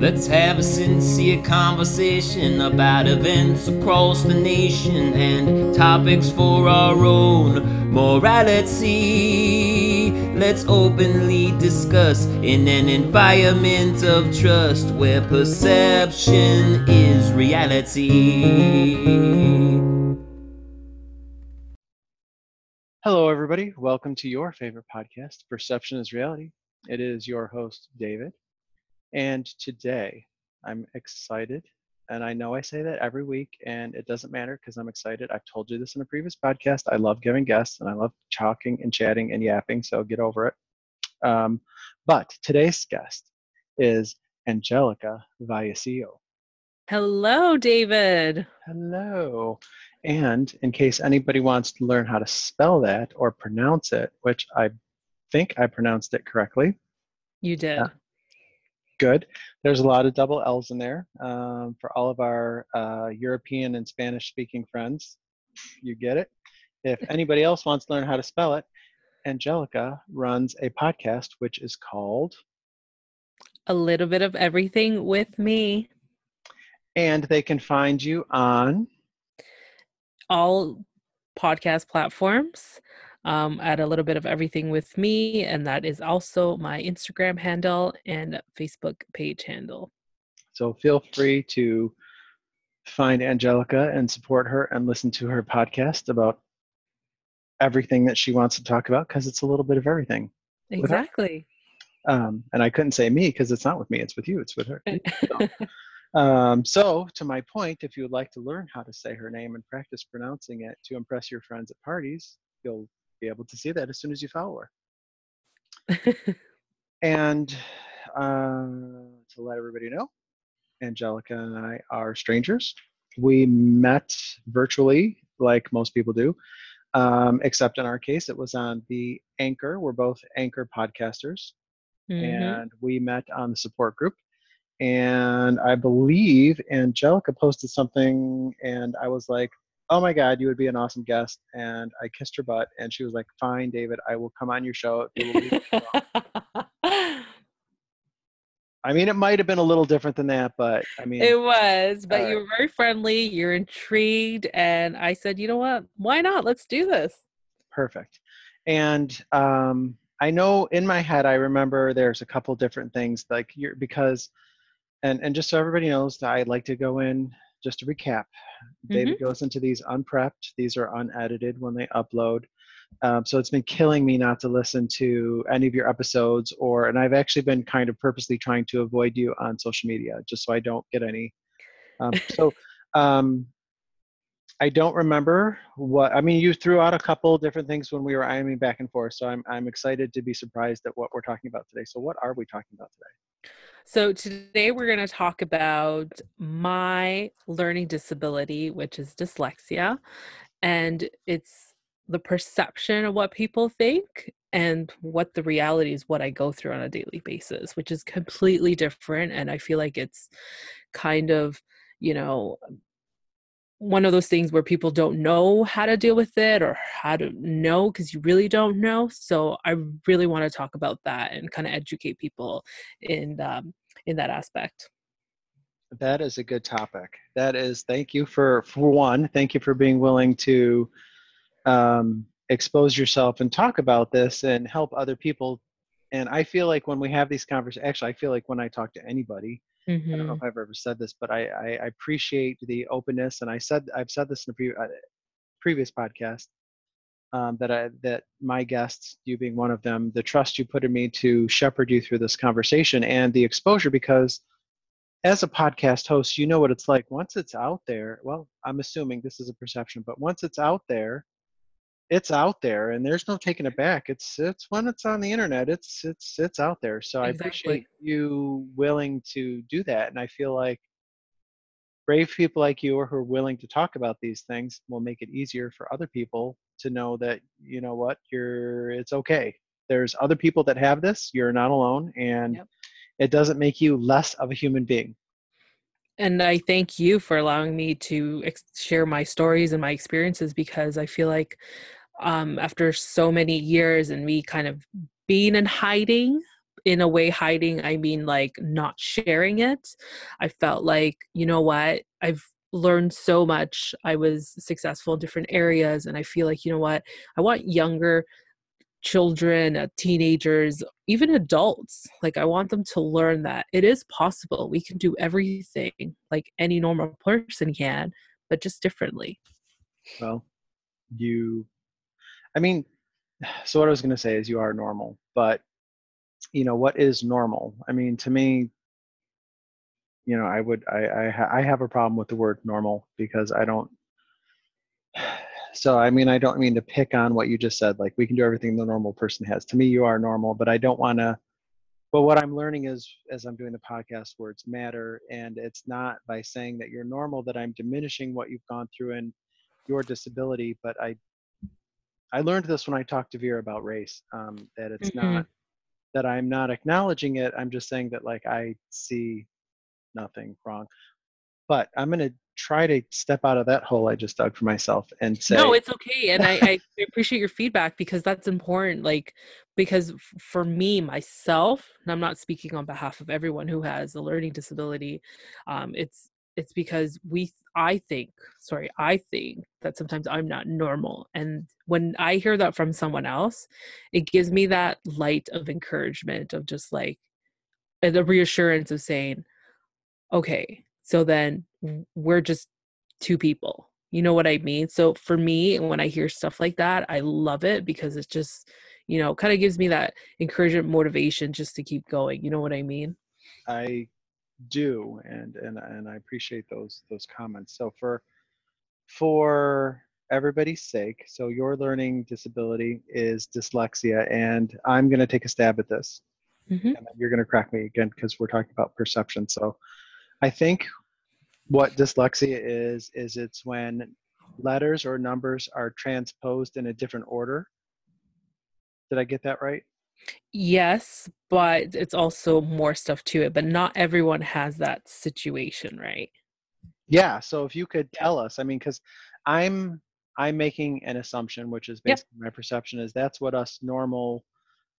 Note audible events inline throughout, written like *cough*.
Let's have a sincere conversation about events across the nation and topics for our own morality. Let's openly discuss in an environment of trust where perception is reality. Hello, everybody. Welcome to your favorite podcast, Perception is Reality. It is your host, David. And today I'm excited. And I know I say that every week, and it doesn't matter because I'm excited. I've told you this in a previous podcast. I love giving guests and I love talking and chatting and yapping, so get over it. Um, but today's guest is Angelica Vallecillo. Hello, David. Hello. And in case anybody wants to learn how to spell that or pronounce it, which I think I pronounced it correctly. You did. Uh, good. There's a lot of double L's in there um, for all of our uh, European and Spanish speaking friends. You get it. If *laughs* anybody else wants to learn how to spell it, Angelica runs a podcast which is called A Little Bit of Everything with Me. And they can find you on all podcast platforms um, at a little bit of everything with me, and that is also my Instagram handle and Facebook page handle. So feel free to find Angelica and support her and listen to her podcast about everything that she wants to talk about because it's a little bit of everything. Exactly. Um, and I couldn't say me because it's not with me; it's with you. It's with her. *laughs* Um, so, to my point, if you would like to learn how to say her name and practice pronouncing it to impress your friends at parties, you'll be able to see that as soon as you follow her. *laughs* and uh, to let everybody know, Angelica and I are strangers. We met virtually, like most people do, um, except in our case, it was on the Anchor. We're both Anchor podcasters, mm-hmm. and we met on the support group. And I believe Angelica posted something, and I was like, oh my god you would be an awesome guest. And i kissed her butt and she was like fine david i will come on your show *laughs* i mean it might have been a little different than that but i mean it was but uh, you were very friendly you're intrigued and i said you know what? Why not? Let's do this. Perfect. And um i know in my head i remember there's a couple different things like you're because and and just so everybody knows i like to go in just to recap, mm-hmm. David goes into these unprepped. These are unedited when they upload. Um, so it's been killing me not to listen to any of your episodes, or and I've actually been kind of purposely trying to avoid you on social media just so I don't get any. Um, so *laughs* um, I don't remember what I mean. You threw out a couple different things when we were aiming back and forth, so I'm I'm excited to be surprised at what we're talking about today. So what are we talking about today? So, today we're going to talk about my learning disability, which is dyslexia, and it's the perception of what people think and what the reality is, what I go through on a daily basis, which is completely different. And I feel like it's kind of, you know, one of those things where people don't know how to deal with it or how to know because you really don't know. So I really want to talk about that and kind of educate people in um, in that aspect. That is a good topic. That is thank you for for one. Thank you for being willing to um, expose yourself and talk about this and help other people. And I feel like when we have these conversations, actually, I feel like when I talk to anybody, Mm-hmm. I don't know mm-hmm. if I've ever said this, but I, I, I, appreciate the openness, and I said I've said this in a pre- uh, previous podcast um, that I that my guests, you being one of them, the trust you put in me to shepherd you through this conversation and the exposure, because as a podcast host, you know what it's like. Once it's out there, well, I'm assuming this is a perception, but once it's out there, it's out there and there's no taking it back it's it's when it's on the internet it's it's it's out there so exactly. i appreciate you willing to do that and i feel like brave people like you who are willing to talk about these things will make it easier for other people to know that you know what you're it's okay there's other people that have this you're not alone and yep. it doesn't make you less of a human being and I thank you for allowing me to ex- share my stories and my experiences because I feel like um, after so many years and me kind of being in hiding in a way hiding i mean like not sharing it i felt like you know what? I've learned so much. I was successful in different areas and i feel like you know what? I want younger children uh, teenagers even adults like i want them to learn that it is possible. We can do everything like any normal person can but just differently. Well you i mean *sighs* so what i was going to say is you are normal but you know what is normal? I mean to me you know i would i i, I have a problem with the word normal because i don't *sighs* so i mean i don't mean to pick on what you just said like we can do everything the normal person has. To me you are normal but i don't want to but what i'm learning is as i'm doing the podcast words matter and it's not by saying that you're normal that i'm diminishing what you've gone through and your disability but i i learned this when i talked to vera about race um, that it's Mhm. not that i'm not acknowledging it i'm just saying that like i see nothing wrong but i'm going to try to step out of that hole i just dug for myself and say no it's okay and I, I *laughs* appreciate your feedback because that's important like because f- for me myself and i'm not speaking on behalf of everyone who has a learning disability um, it's it's because we i think sorry i think that sometimes i'm not normal and when i hear that from someone else it gives me that light of encouragement of just like the reassurance of saying okay so then we're just two people. You know what i mean? So for me when i hear stuff like that i love it because it's just you know kind of gives me that encouragement motivation just to keep going you know what i mean? I do, and and and I appreciate those those comments. So for for everybody's sake, so your learning disability is dyslexia, and I'm going to take a stab at this, Mhm. and you're going to crack me again because we're talking about perception. So I think what dyslexia is is it's when letters or numbers are transposed in a different order. Did I get that right? Yes but it's also more stuff to it but not everyone has that situation right Yeah. So if you could tell us, I mean, because I'm I'm making an assumption, which is Yep. basically my perception is that's what us normal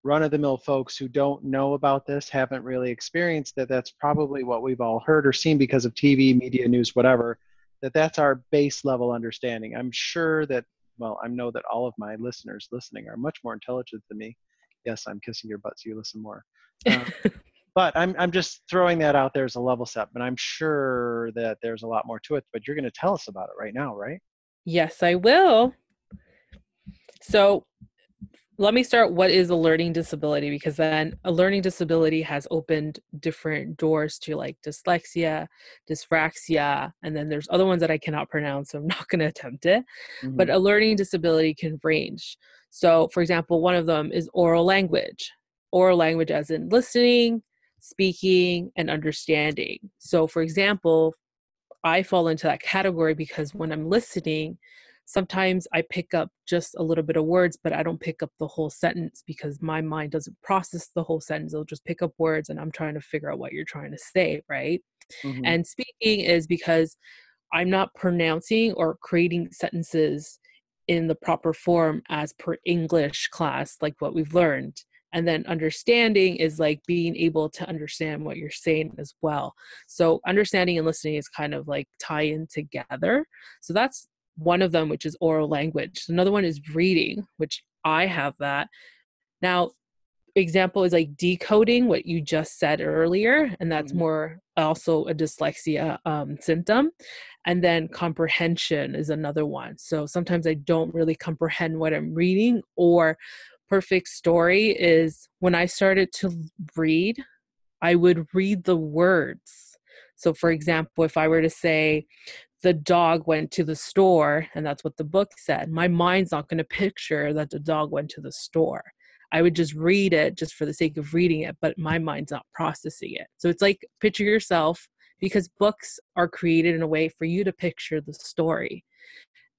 run of the mill folks who don't know about this haven't really experienced that that's probably what we've all heard or seen because of TV, media, news, whatever, that that's our base level understanding. I'm sure that well, I know that all of my listeners listening are much more intelligent than me. Yes, I'm kissing your butt so you listen more. Um, *laughs* but I'm I'm just throwing that out there as a level set. But I'm sure that there's a lot more to it. But you're going to tell us about it right now, right? yes i will so let me start what is a learning disability because then a learning disability has opened different doors to like dyslexia dyspraxia and then there's other ones that i cannot pronounce so i'm not going to attempt it but Mhm. a learning disability can range so for example one of them is oral language oral language as in listening speaking and understanding so for example i fall into that category because when i'm listening sometimes I pick up just a little bit of words, but I don't pick up the whole sentence because my mind doesn't process the whole sentence. It'll just pick up words and I'm trying to figure out what you're trying to say, right? Mhm. And speaking is because I'm not pronouncing or creating sentences in the proper form as per English class, like what we've learned. And then understanding is like being able to understand what you're saying as well. So understanding and listening is kind of like tie in together. So that's one of them, which is oral language. Another one is reading, which I have that. Now, example is like decoding what you just said earlier, and that's Mhm. more also a dyslexia um, symptom. And then comprehension is another one. So sometimes I don't really comprehend what I'm reading, or perfect story is when I started to read, I would read the words. So, for example, if I were to say, the dog went to the store, and that's what the book said, my mind's not going to picture that the dog went to the store. I would just read it just for the sake of reading it, but my mind's not processing it. So it's like picture yourself because books are created in a way for you to picture the story.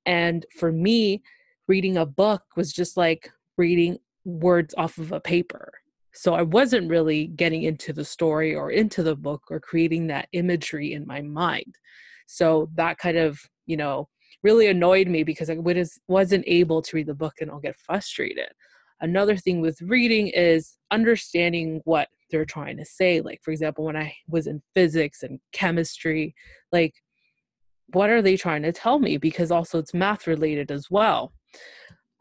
And for me, reading a book was just like reading words off of a paper. So I wasn't really getting into the story or into the book or creating that imagery in my mind. So that kind of, you know, really annoyed me because I wasn't able to read the book and I'll get frustrated. Another thing with reading is understanding what they're trying to say. Like, for example, when I was in physics and chemistry, like, what are they trying to tell me? Because also it's math related as well.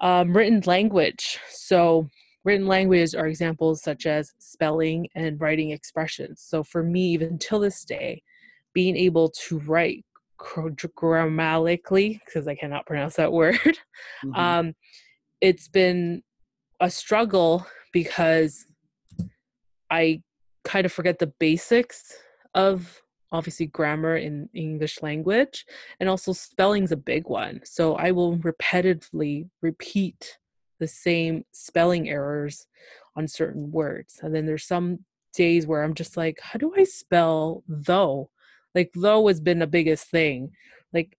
Um, written language. So, written language are examples such as spelling and writing expressions. So, for me, even till this day, being able to write grammatically, because I cannot pronounce that *laughs* word, mm-hmm. um, it's been a struggle because I kind of forget the basics of obviously grammar in English language and also spelling's a big one. So I will repetitively repeat the same spelling errors on certain words. And then there's some days where I'm just like, how do I spell though? Like though has been the biggest thing. Like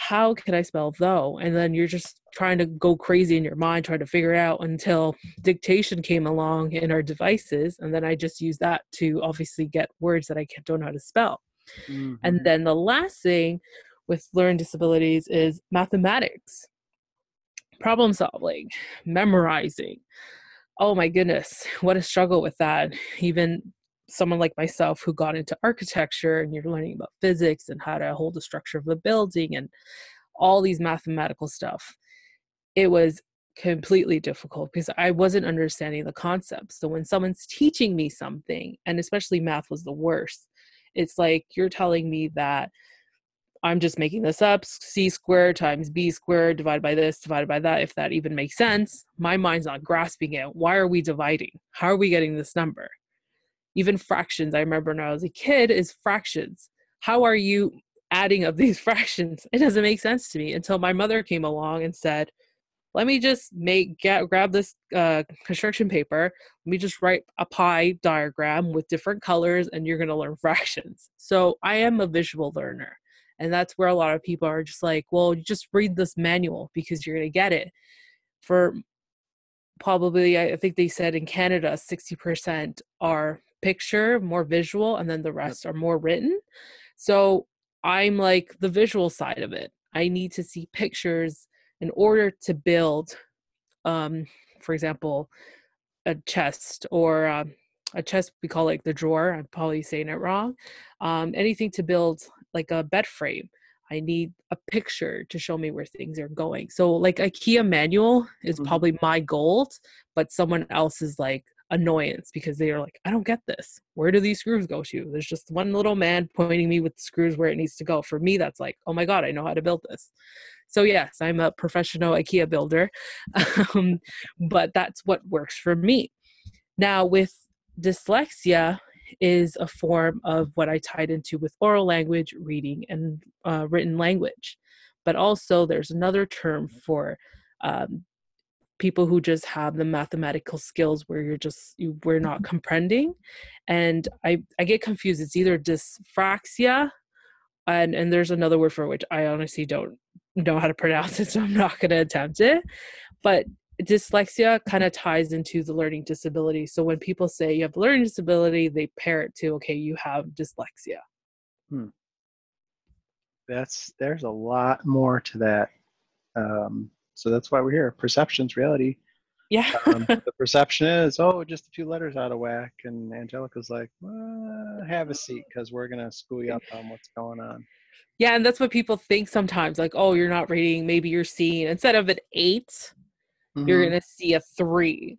how can I spell though? And then you're just trying to go crazy in your mind, trying to figure it out until dictation came along in our devices. And then I just use that to obviously get words that I don't know how to spell. Mm-hmm. And then the last thing with learning disabilities is mathematics, problem solving, memorizing. Oh my goodness, what a struggle with that. Even someone like myself who got into architecture and you're learning about physics and how to hold the structure of a building and all these mathematical stuff it was completely difficult because i wasn't understanding the concepts. So when someone's teaching me something and especially math was the worst it's like you're telling me that i'm just making this up c squared times b squared divided by this divided by that if that even makes sense. My mind's not grasping it. Why are we dividing? How are we getting this number even fractions. I remember when i was a kid is fractions. How are you adding of *laughs* these fractions? It doesn't make sense to me until my mother came along and said let me just make get grab this uh, construction paper. Let me just write a pie diagram with different colors and you're going to learn fractions. So i am a visual learner and that's where a lot of people are just like well just read this manual because you're going to get it. For probably i think they said in canada 60% are picture, more visual, and then the rest are more written. So I'm like the visual side of it. I need to see pictures in order to build, um, for example, a chest or um, a chest. We call like the drawer. I'm probably saying it wrong. Um, anything to build like a bed frame. I need a picture to show me where things are going. So like IKEA manual is mm-hmm. probably my gold, but someone else is like annoyance because they are like, I don't get this. Where do these screws go to? There's just one little man pointing me with the screws where it needs to go. For me, that's like, oh my God, I know how to build this. So, yes, I'm a professional IKEA builder, *laughs* um, but that's what works for me. Now, with dyslexia, is a form of what I tied into with oral language, reading, and uh, written language. But also, there's another term for um, people who just have the mathematical skills where you're just you, we're not mm-hmm. comprehending and i i get confused it's either dyspraxia and and there's another word for which i honestly don't know how to pronounce it *laughs* so i'm not going to attempt it but dyslexia kind of ties into the learning disability so when people say you have learning disability they pair it to okay you have dyslexia hmm. that's there's a lot more to that um, so that's why we're here. Perception's reality. Yeah. um, *laughs* the perception is, oh, just a few letters out of whack. And Angelica's like, well, have a seat because we're going to school you up on what's going on. Yeah. And that's what people think sometimes like, oh, you're not reading. Maybe you're seeing, instead of an 8 you mm-hmm. you're going to see a three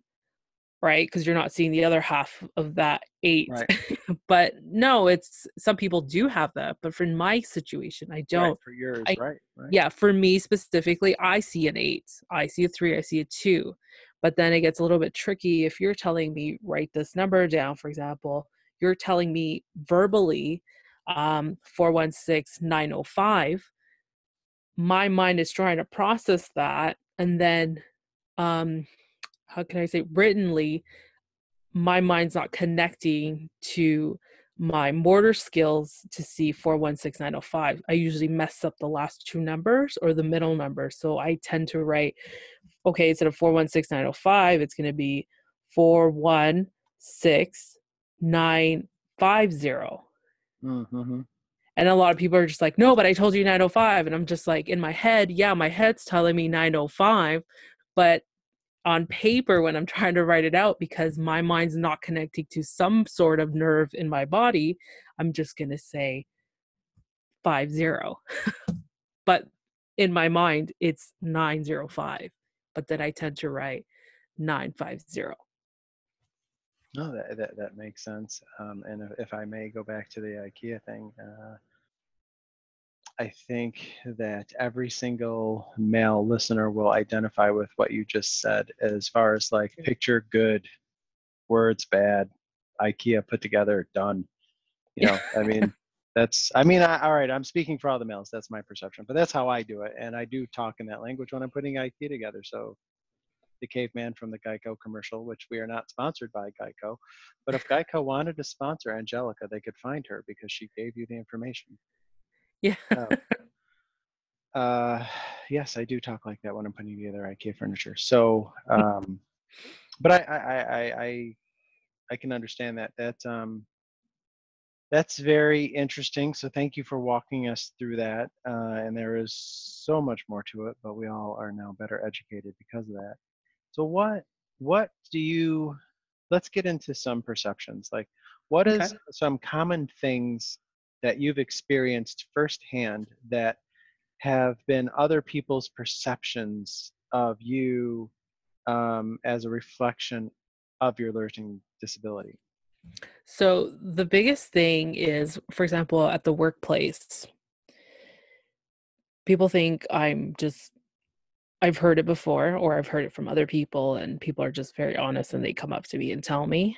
right? Because you're not seeing the other half of that eight. Right. *laughs* but no it's some people do have that but for my situation i don't. right, for yours I, right, right. Yeah for me specifically i see an eight i see a three i see a two. But then it gets a little bit tricky if you're telling me write this number down for example you're telling me verbally um 416905 my mind is trying to process that and then um how can I say writtenly, my mind's not connecting to my mortar skills to see 416905. I usually mess up the last two numbers or the middle number. So I tend to write, okay, instead of 416905, it's going to be 416950. Mm-hmm. And a lot of people are just like, no, but I told you 905. And I'm just like, in my head, yeah, my head's telling me 905, but on paper when I'm trying to write it out because my mind's not connecting to some sort of nerve in my body, I'm just going to say five zero. *laughs* but in my mind, it's 905. But then I tend to write 950. No, that, that, that makes sense. Um, and if, if I may go back to the IKEA thing, uh, I think that every single male listener will identify with what you just said as far as like picture good, words bad, IKEA put together, done. You know, I *laughs* mean, that's, I mean, I, all right, I'm speaking for all the males. That's my perception, but that's how I do it. And I do talk in that language when I'm putting IKEA together. So the caveman from the Geico commercial, which we are not sponsored by Geico. But if Geico wanted to sponsor Angelica, they could find her because she gave you the information. Yeah. *laughs* *laughs* Uh, uh, *sighs* yes, I do talk like that when I'm putting together IKEA furniture. So, um, but I, I, I, I, I can understand that. That um, that's very interesting. So thank you for walking us through that. Uh, and there is so much more to it, but we all are now better educated because of that. So what what do you? Let's get into some perceptions. Like, what is Okay. some common things that you've experienced firsthand that have been other people's perceptions of you um, as a reflection of your learning disability? So the biggest thing is, for example, at the workplace, people think I'm just I've heard it before or I've heard it from other people and people are just very honest and they come up to me and tell me,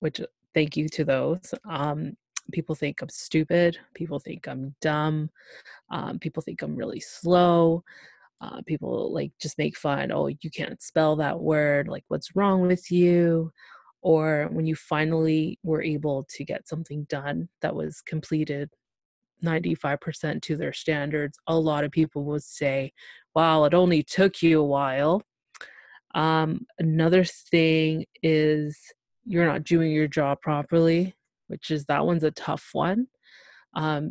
which thank you to those. Um, people think I'm stupid, people think I'm dumb, um, people think I'm really slow. Uh, people like just make fun, oh, you can't spell that word, like what's wrong with you? Or when you finally were able to get something done that was completed 95% to their standards, a lot of people would say, wow, it only took you a while. Um, another thing is you're not doing your job properly, which is that one's a tough one. Um,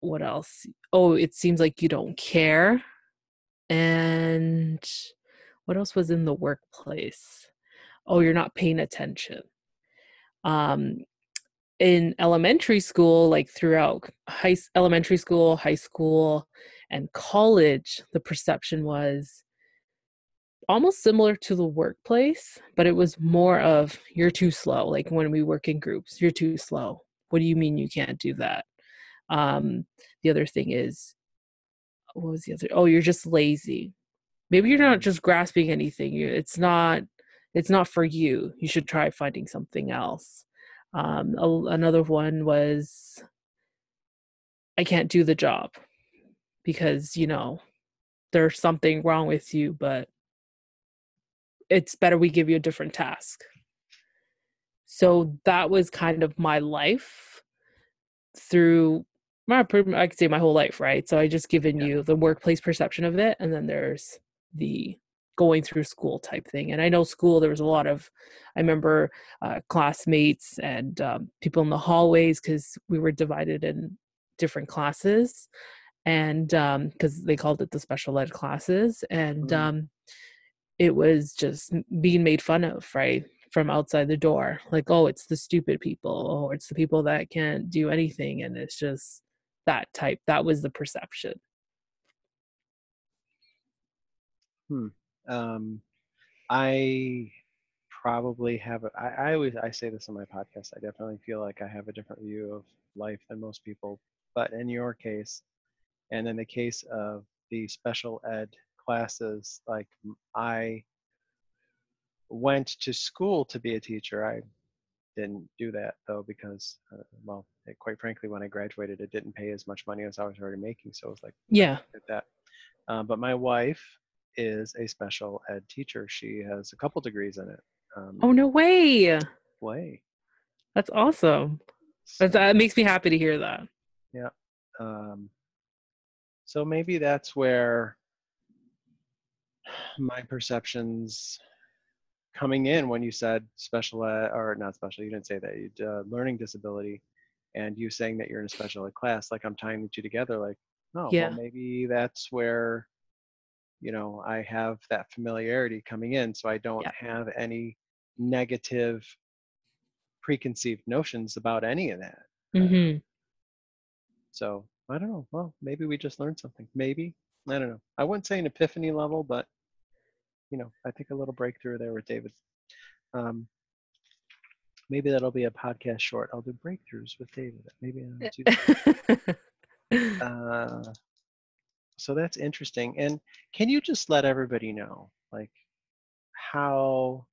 what else? Oh, it seems like you don't care. And what else was in the workplace? Oh, you're not paying attention. Um, in elementary school, like throughout high elementary school, high school, and college, the perception was almost similar to the workplace, but it was more of you're too slow. Like when we work in groups, you're too slow. What do you mean you can't do that? Um, the other thing is, what was the other? Oh, you're just lazy. Maybe you're not just grasping anything. It's not. It's not for you. You should try finding something else. Um, a- another one was, I can't do the job because you know there's something wrong with you, but it's better we give you a different task. So that was kind of my life through my I could say my whole life, right? So I just given you the workplace perception of it, and then there's the going through school type thing. And I know school there was a lot of I remember uh, classmates and um, people in the hallways because we were divided in different classes, and because they called it the special ed classes, and Mhm. um, it was just being made fun of, right? From outside the door. Like, oh, it's the stupid people, or it's the people that can't do anything. And it's just that type. That was the perception. Hmm. Um, I probably have. I always I say this on my podcast. I definitely feel like I have a different view of life than most people. But in your case, and in the case of the special ed classes, like i went to school to be a teacher. I didn't do that though because, uh, well, it, quite frankly, when I graduated, it didn't pay as much money as I was already making. So it was like Yeah. at that. Um, but my wife is a special ed teacher. She has a couple degrees in it. Um, Oh no way. way. That's awesome. So, that makes me happy to hear that. Yeah. Um, so maybe that's where my perceptions coming in when you said special ed or not special you didn't say that you uh, learning disability and you saying that you're in a special ed class like i'm tying the two together like oh Yeah. well maybe that's where you know i have that familiarity coming in so i don't Yeah. have any negative preconceived notions about any of that hmm so i don't know well maybe we just learned something maybe i don't know i wouldn't say an epiphany level but you know i think a little breakthrough there with david. Um, maybe that'll be a podcast short. I'll do breakthroughs with david. Maybe I'll do that. uh, so that's interesting. And can you just let everybody know like how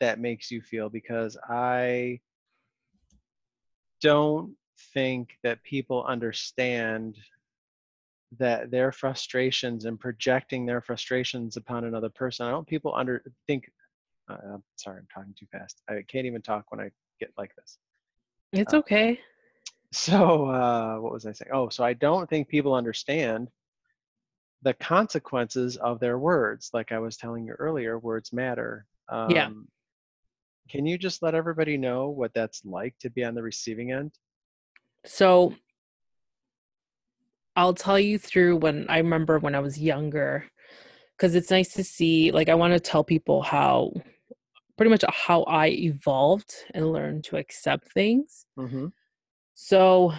that makes you feel? Because i don't think that people understand that their frustrations and projecting their frustrations upon another person i don't people under think uh, i'm sorry i'm talking too fast. I can't even talk when i get like this. It's okay. *laughs* so uh, what was i saying? Oh so i don't think people understand the consequences of their words like i was telling you earlier words matter. Um, Yeah. can you just let everybody know what that's like to be on the receiving end? So I'll tell you through when I remember when I was younger, because it's nice to see, like, I want to tell people how pretty much how I evolved and learned to accept things. mm-hmm. So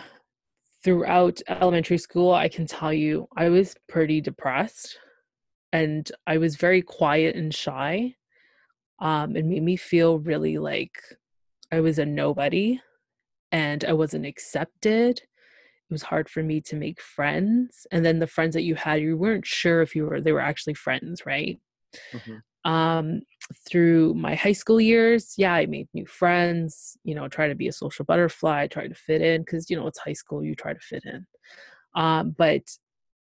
throughout elementary school, I can tell you I was pretty depressed and I was very quiet and shy. Um, it made me feel really like I was a nobody and I wasn't accepted. It was hard for me to make friends. And then the friends that you had, you weren't sure if you were they were actually friends, right? Mhm. Um, through my high school years, yeah, I made new friends, you know, try to be a social butterfly, try to fit in because you know it's high school, you try to fit in. Um, but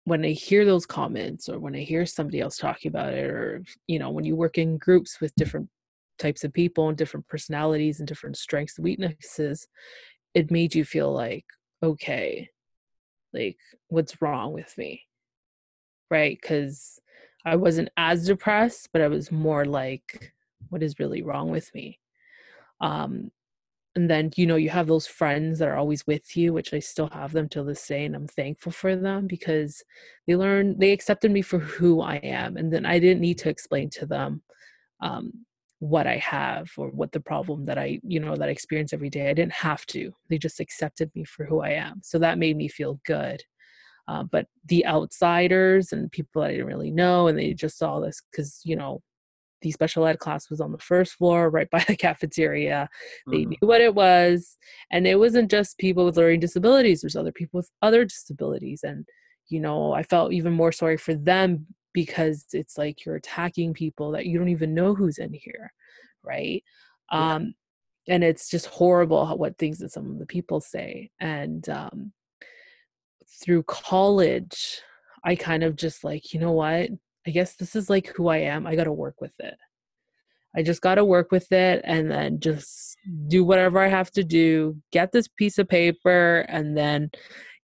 when I hear those comments or when I hear somebody else talking about it, or you know, when you work in groups with different types of people and different personalities and different strengths and weaknesses, it made you feel like, okay, like what's wrong with me? Right? Because I wasn't as depressed, but I was more like, what is really wrong with me? Um, and then you know you have those friends that are always with you which i still have them till this day and i'm thankful for them because they learned they accepted me for who i am and then i didn't need to explain to them um, what i have or what the problem that i you know that i experience every day. I didn't have to. They just accepted me for who i am. So that made me feel good. Uh, but the outsiders and people that i didn't really know and they just saw this because you know the special ed class was on the first floor right *laughs* by the cafeteria. They Mhm. knew what it was. And it wasn't just people with learning disabilities. There's other people with other disabilities. And you know i felt even more sorry for them because it's like you're attacking people that you don't even know who's in here right Yeah. um and it's just horrible what things that some of the people say and um through college i kind of just like you know what i guess this is like who i am i got to work with it I just got to work with it and then just do whatever I have to do, get this piece of paper, and then,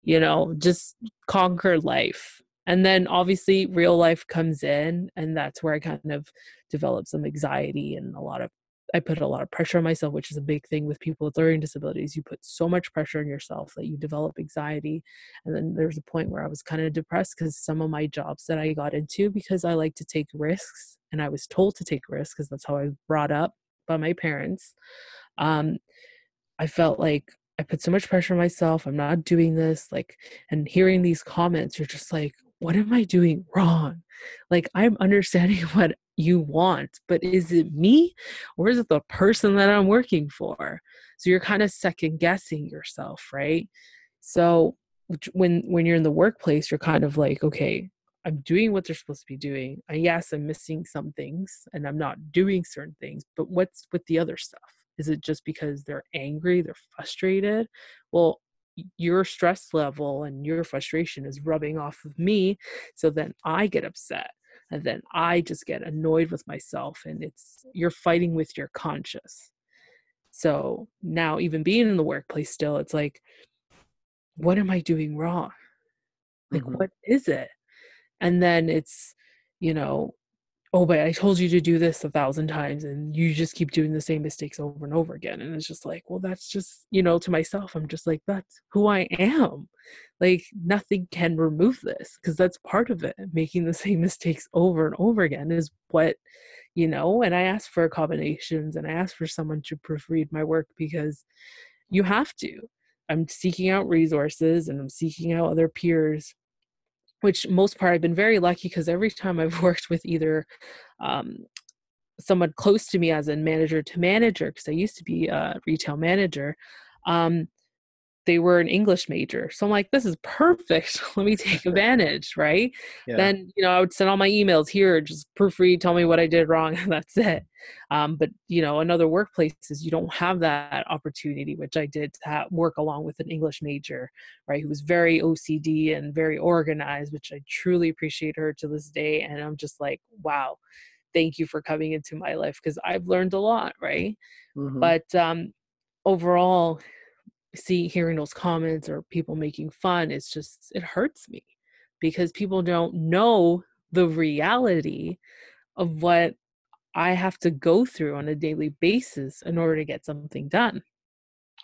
you know, just conquer life. And then obviously real life comes in, and that's where I kind of develop some anxiety and a lot of, I put a lot of pressure on myself, which is a big thing with people with learning disabilities. You put so much pressure on yourself that you develop anxiety. And then there's a point where I was kind of depressed because some of my jobs that I got into, because I like to take risks and I was told to take risks because that's how I was brought up by my parents. Um, I felt like I put so much pressure on myself. I'm not doing this. Like, and hearing these comments, you're just like, what am I doing wrong? Like, I'm understanding *laughs* what you want, but is it me or is it the person that I'm working for? So you're kind of second guessing yourself, right? So when when you're in the workplace, you're kind of like, okay, I'm doing what they're supposed to be doing. And yes, I'm missing some things and I'm not doing certain things, but what's with the other stuff? Is it just because they're angry, they're frustrated? Well, your stress level and your frustration is rubbing off of me. So then I get upset and then I just get annoyed with myself. And it's you're fighting with your conscious. So now, even being in the workplace still, it's like, what am I doing wrong? Like, Mhm. what is it? and then it's you know oh but i told you to do this a thousand times and you just keep doing the same mistakes over and over again. And it's just like well that's just you know to myself i'm just like that's who i am. Like nothing can remove this because that's part of it making the same *laughs* mistakes over and over again is what you know and i asked for accommodations and i asked for someone to proofread my work because you have to. I'm seeking out resources and i'm seeking out other peers which most part I've been very lucky because every time I've *laughs* worked with either um, someone close to me as a manager to manager, because I used to be a retail manager, um, they were an English major. So I'm like, this is perfect. *laughs* Let me take *laughs* advantage, right? Yeah. Then, you know, I would send all my emails here, just proofread, tell me what I did wrong, and *laughs* that's it. Um, but, you know, in other workplaces, you don't have that opportunity, which I did to have, work along with an English major, right, who was very OCD and very organized, which I truly appreciate her to this day. And I'm just like, wow, thank you for coming into my life because I've learned a lot, right? Mm-hmm. But um, overall, see hearing those comments or people making fun it's just it hurts me because people don't know the reality of what I have to go through on a daily basis in order to get something done.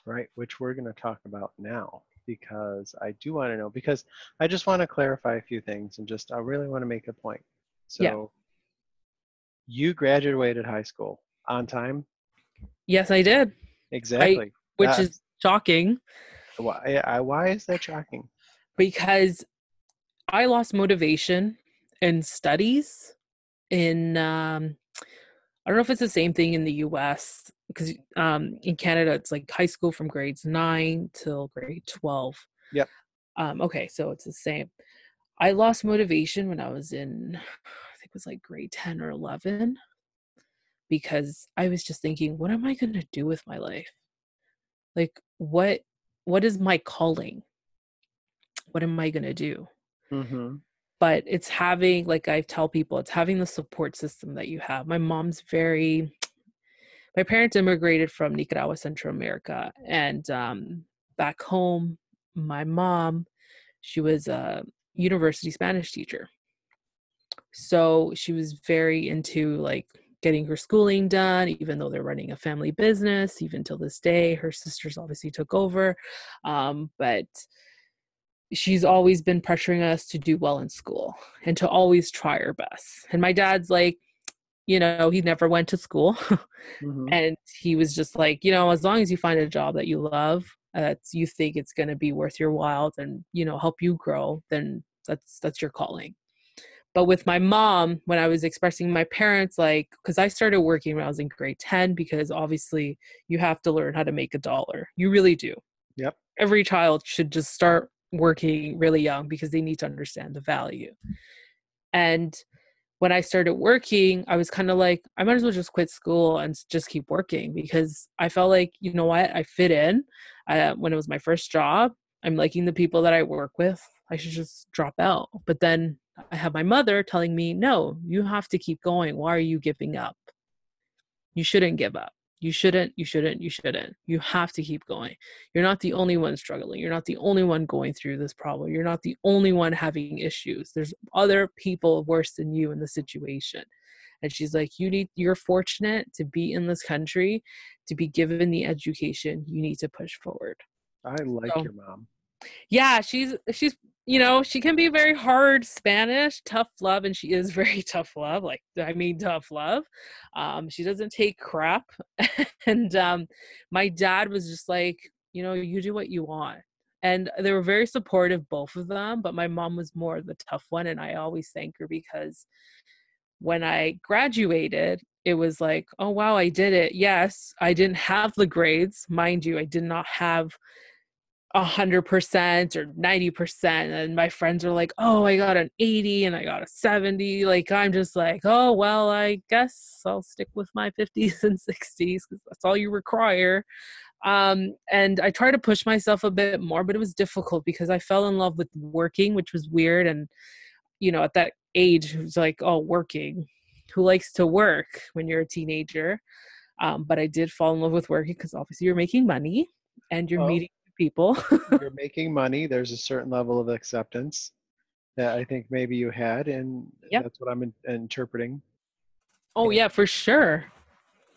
Right, which we're going to talk about now because I do want to know because I just want to clarify a few things and just I really want to make a point. So yeah. you graduated high school on time? Yes, I did. Exactly. I, which is shocking. Why, why is that shocking? Because I lost motivation in studies in um, I don't know if it's the same thing in the US because um, in Canada it's like high school from grades 9 till grade 12. Yep. Um, okay, so it's the same. I lost motivation when I was in I think it was like grade 10 or 11 because I was just thinking what am I going to do with my life? like what what is my calling? What am i going to do? Mm-hmm. but it's having like i tell people it's having the support system that you have. My mom's very my parents immigrated from nicaragua central america and um, back home my mom she was a university spanish teacher. So she was very into like getting her schooling done, even though they're running a family business, even till this day. Her sisters obviously took over. Um, but she's always been pressuring us to do well in school and to always try our best. And my dad's like, you know, he never went to school. *laughs* mm-hmm. And he was just like, you know, as long as you find a job that you love, that you think it's going to be worth your while and, you know, help you grow, then that's that's your calling but with my mom when i was expressing my parents like because i started working when i was in grade 10 because obviously you have to learn how to make a dollar. You really do. Yep. Every child should just start working really young because they need to understand the value. And when i started working i was kind of like i might as well just quit school and just keep working because i felt like you know what? I fit in. Uh, when it was my first job i'm liking the people that i work with. I should just drop out. But then I have my mother telling me, no, you have to keep going. Why are you giving up? You shouldn't give up. You shouldn't, you shouldn't, you shouldn't. You have to keep going. You're not the only one struggling. You're not the only one going through this problem. You're not the only one having issues. There's other people worse than you in the situation. And she's like, You need, you're fortunate to be in this country, to be given the education you need to push forward. I like so, your mom. Yeah, she's, she's, you know, she can be very hard Spanish, tough love, and she is *laughs* very tough love. Like, I mean, tough love. Um, she doesn't take crap. *laughs* and um, my dad was just like, you know, you do what you want. And they were very supportive, both of them. But my mom was more the tough one. And I always thank her because when I graduated, it was like, oh, wow, I did it. Yes, I didn't have the grades. Mind you, I did not have a hundred percent or 90 percent and my friends are like oh i got an 80 and i got a 70 like i'm just like oh well i guess i'll stick with my 50s *laughs* and 60s because that's all you require um, and i try to push myself a bit more but it was difficult because i fell in love with working which was weird and you know at that age it was like oh working who likes to work when you're a teenager um, but i did fall in love with working because obviously you're making money and you're oh. meeting people. *laughs* You're making money. There's a certain level of acceptance that I think maybe you had, and yep. that's what I'm in, interpreting. Oh yeah, for sure.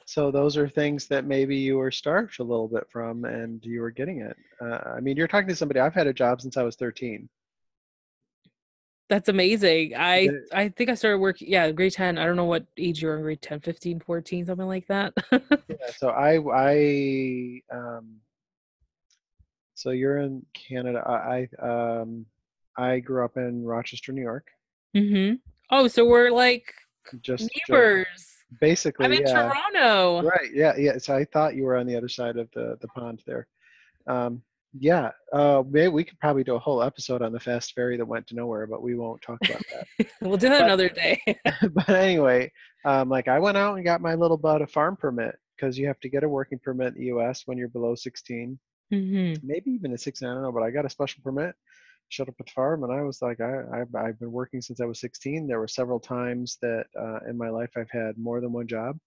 So those are things that maybe you were starved a little bit from, and you were getting it. Uh, I mean, you're talking to somebody. I've had a job since I was 13. That's amazing. I I think I started working yeah, grade 10. I don't know what age you were in grade 10, 15, 14, something like that. *laughs* Yeah, so I I um so you're in Canada. I I, um I grew up in Rochester, New York. Mm-hmm. Oh, so we're like Just ju- neighbors. basically, I'm in yeah. Toronto. Right. Yeah. Yeah. So I thought you were on the other side of the the pond there. Um, yeah. Uh, maybe we could probably do a whole episode on the fast ferry that went to nowhere, but we won't talk about that. *laughs* We'll do that But- another day. *laughs* but anyway, um, like I went out and got my little bud a farm permit because you have to get a working permit in the U.S. when you're below 16, mhm. maybe even a 16. I don't know, but I got a special permit. Showed up at the farm, and I was like, I, I've, I've been working since I was 16. There were several times that uh, in my life I've had more than one job.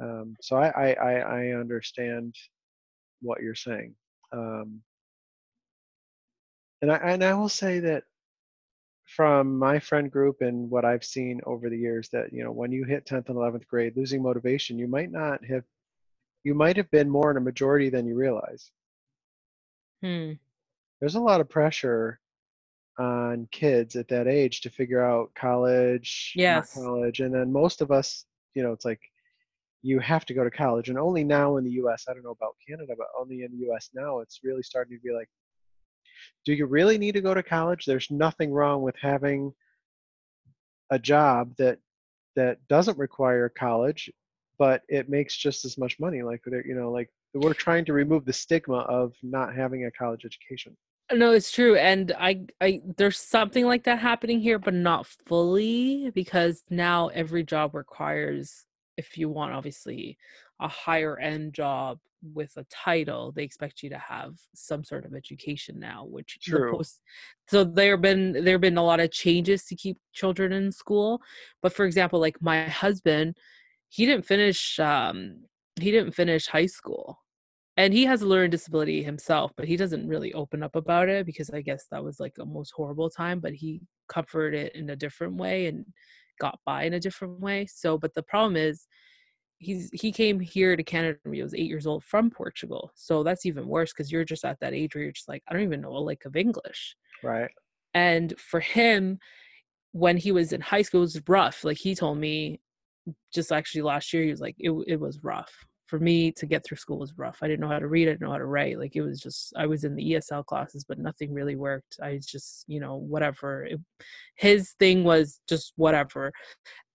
Um, so I, I, I, I understand what you're saying. Um, and I, and I will say that from my friend group and what I've seen over the years that, you know, when you hit 10th and 11th grade, losing motivation, you might not have, you might have been more in a majority than you realize. Hmm. There's a lot of pressure on kids at that age to figure out college, Yes. college. And then most of us, you know, it's like you have to go to college. And only now in the US, I don't know about Canada, but only in the US now, it's really starting to be like, do you really need to go to college? There's nothing wrong with having a job that that doesn't require college, but it makes just as much money. Like you know, like we're trying to remove the stigma of not having a college education. No, it's true. And I I there's something like that happening here, but not fully because now every job requires if you want obviously a higher end job with a title, they expect you to have some sort of education now, which the True. post so there have been there have been a lot of changes to keep children in school. But for example, like my husband, he didn't finish um he didn't finish high school and he has a learning disability himself but he doesn't really open up about it because i guess that was like a most horrible time but he covered it in a different way and got by in a different way. So but the problem is he's he came here to canada when he was eight years old from portugal so that's even worse because you're just at that age where you're just like i don't even know a lick of english. Right. and for him when he was in high school it was rough like he told me just actually last year he was like it, it was rough for me to get through school was rough i didn't know how to read i didn't know how to write like it was just i was in the esl classes but nothing really worked i just you know whatever it, his thing was just whatever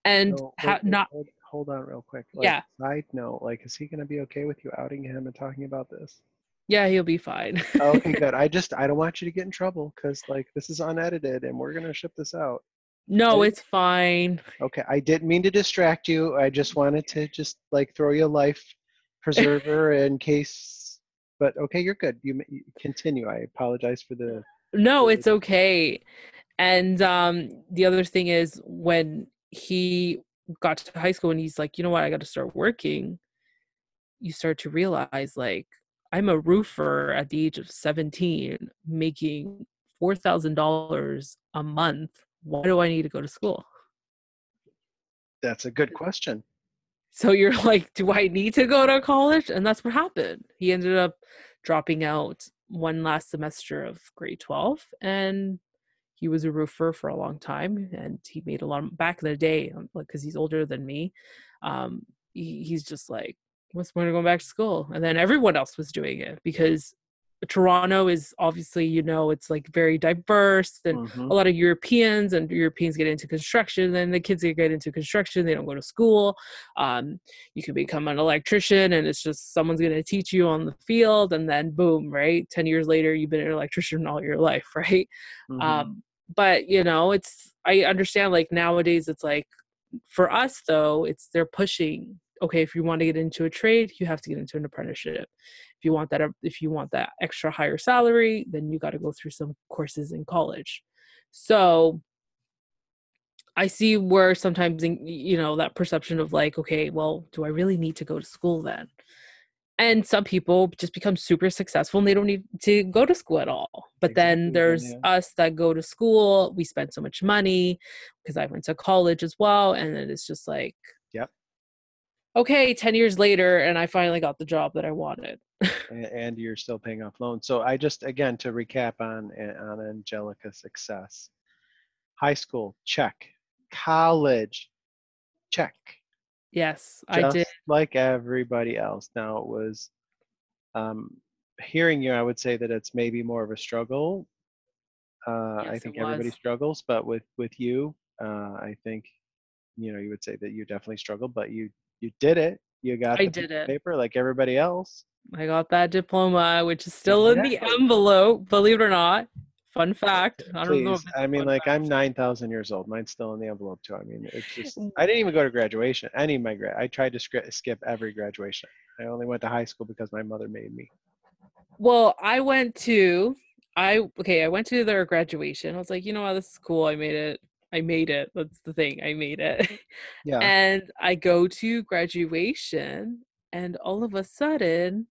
and So, ha- not hold, hold on real quick. Like, Yeah. Side note, like, is he going to be okay with you outing him and talking about this? yeah he'll be fine okay, good. *laughs* I just I don't want you to get in trouble because like this is unedited and we're gonna ship this out. no it's fine Okay, I didn't mean to distract you. I just wanted to just like throw you a life preserver in case. But okay, you're good. You, continue. I apologize for the. no Really? it's okay and um the other thing is when he got to high school and he's like you know what i got to start working you start to realize like i'm a roofer at the age of 17 making $4000 a month why do i need to go to school That's a good question. So you're *laughs* like do i need to go to college? And that's what happened. He ended up dropping out one last semester of grade 12 and he was a roofer for a long time and he made a lot of, back in the day um, like because he's older than me um he, he's just like what's the point of going back to school? And then everyone else was doing it because toronto is obviously you know it's like very diverse and Mhm. a lot of Europeans and Europeans get into construction. Then the kids get into construction, they don't go to school. Um, you can become an electrician, and it's just someone's going to teach you on the field, and then boom, right? Ten years later, you've been an electrician all your life, *laughs* right? Mhm. Um, but you know, it's I understand. Like nowadays, it's like for us though, it's they're pushing. Okay, if you want to get into a trade, you have to get into an apprenticeship. If you want that, uh, if you want that extra higher salary, then you got to go through some courses in college. So I see where sometimes in- you know that perception of like, okay, well, do I really need to go to school then? And some people just become super successful and they don't need to go to school at all. But then then, there's yeah. us that go to school. We spend so much money because I went to college as well, and then it's just like, Yep. okay 10 years later and i finally got the job that i wanted and, and you're still paying off loans. So I just again to recap on on Angelica's success. High school, check. College, check. yes Just i did like everybody else. Now it was um, hearing you. I would say that it's maybe more of a struggle. Uh, I think everybody struggles, but with with you, uh, I think you know you would say that you definitely struggled, but you you did it. You got I the did of it. paper like everybody else. I got that diploma which is still in the envelope believe it or not fun fact i don't Please. I mean, like fact. I'm 9,000 years old. Mine's still in the envelope too. I mean, it's just, Mm. I didn't even go to graduation. Any of my grad, I tried to skip, skip every graduation. I only went to high school because my mother made me. Well, I went to I okay, I went to their graduation. I was like, you know what, this is cool. I made it. I made it. That's the thing. I made it. Yeah. *laughs* and I go to graduation and all of a sudden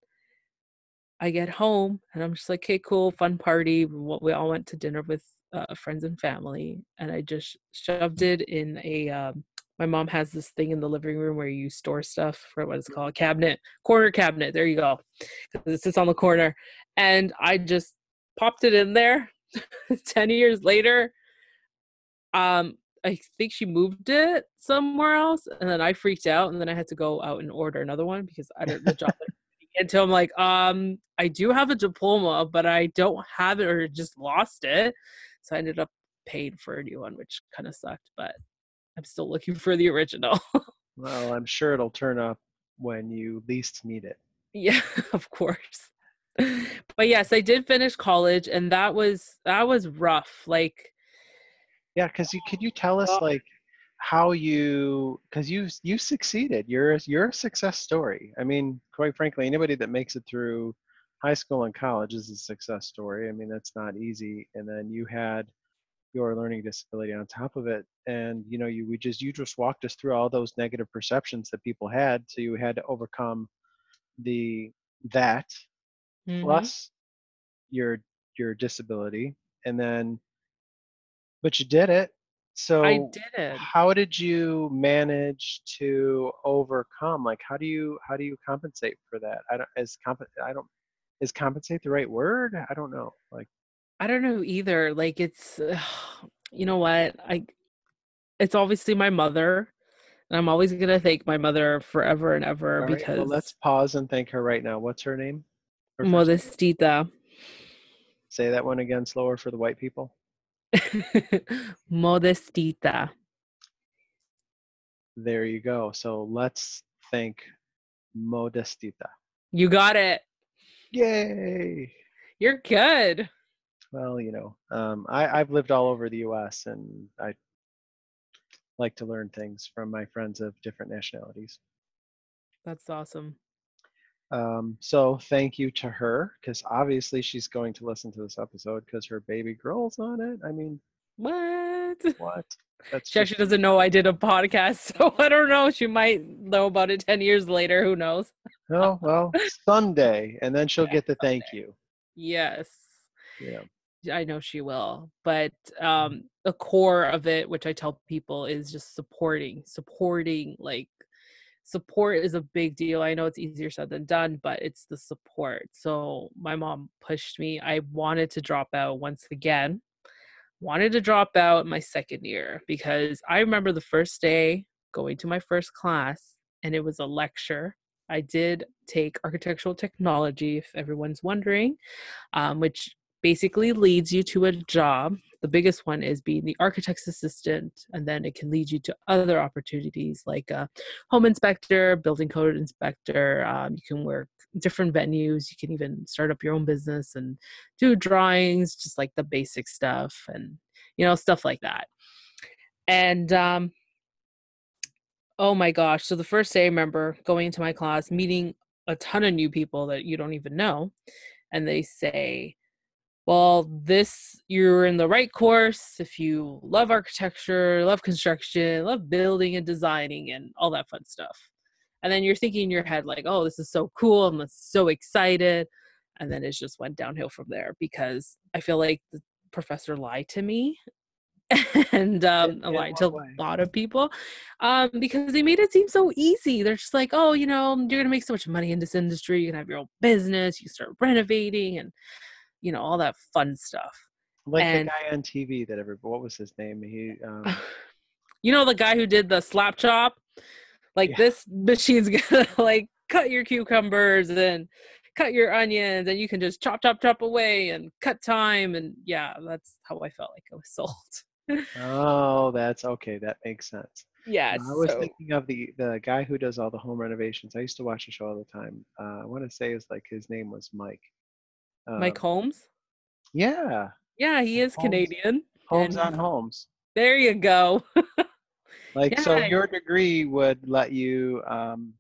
I get home and I'm just like, okay, cool, fun party. We wa- we all went to dinner with uh, friends and family, and I just shoved it in a. Um, my mom has this thing in the living room where you store stuff for what it's called, cabinet, corner cabinet. There you go, 'cause it sits on the corner, and I just popped it in there. *laughs* Ten years later, um, I think she moved it somewhere else, and then I freaked out, and then I had to go out and order another one because I don't the job. *laughs* Until I'm like, um, I do have a diploma, but I don't have it or just lost it, so I ended up paying for a new one, which kind of sucked. But I'm still looking for the original. Well, I'm sure it'll turn up when you least need it. *laughs* yeah, of course. But yes, I did finish college, and that was that was rough. Like, Yeah, because you could you tell us like how you because you you succeeded. You're you're a success story. I mean, quite frankly, anybody that makes it through high school and college is a success story. I mean, that's not easy. And then you had your learning disability on top of it, and you know, you we just you just walked us through all those negative perceptions that people had. So you had to overcome the that mhm. plus your your disability, and then but you did it. So I did it. how did you manage to overcome like how do you how do you compensate for that i don't is comp i don't is compensate the right word i don't know like I don't know either. Like it's you know what? I it's obviously my mother. And I'm always gonna thank my mother forever and ever right, because well let's pause and thank her right now what's her name Her first name? Modestita. say that one again slower for the white people *laughs* Modestita. there you go so let's thank modestita You got it. yay You're good. well you know um, I, i've lived all over the us and i like to learn things from my friends of different nationalities That's awesome. Um, so thank you to her because obviously she's going to listen to this episode because her baby girl's on it. I mean, What? what? *laughs* That's She actually doesn't know I did a podcast, *laughs* so I don't know. She might know about it 10 years later. Who knows? oh well, Sunday, and then *laughs* she'll Yeah, get the thank you. Yes. Yeah, I know she will. But um the core of it, which I tell people, is just supporting, supporting like support is a big deal. I know it's easier said than done, but it's the support. So my mom pushed me. I wanted to drop out once again. Wanted to drop out my second year because I remember the first day going to my first class and it was a lecture. I did take architectural technology, if everyone's wondering, um, which basically leads you to a job. The biggest one is being the architect's assistant, and then it can lead you to other opportunities like a home inspector, building code inspector. Um, you can work different venues. You can even start up your own business and do drawings, just like the basic stuff, and you know stuff like that. And um, oh my gosh! So the first day, I remember going into my class, meeting a ton of new people that you don't even know, and they say well this you're in the right course if you love architecture love construction love building and designing and all that fun stuff and then you're thinking in your head like oh this is so cool i'm so excited and then it just went downhill from there because i feel like the professor lied to me *laughs* and um, In- a in lot what to way? a lot of people um, because they made it seem so easy. They're just like, oh, you know, you're gonna make so much money in this industry. You can have your own business. You start renovating and you know all that fun stuff. Like And- the guy on TV that ever. What was his name? He. Um, *sighs* you know the guy who did the slap chop like Yeah. this machine's *laughs* gonna like cut your cucumbers and cut your onions and you can just chop chop chop away and cut time and yeah that's how i felt like i was *laughs* sold oh, that's okay. That makes sense. yeah I was so- thinking of the the guy who does all the home renovations. I used to watch the show all the time. Uh, I want to say it's like his name was Mike. Mike Um, holmes Yeah, yeah he is Holmes. canadian Holmes And- on homes. there you go *laughs* Like so, your degree would let you um,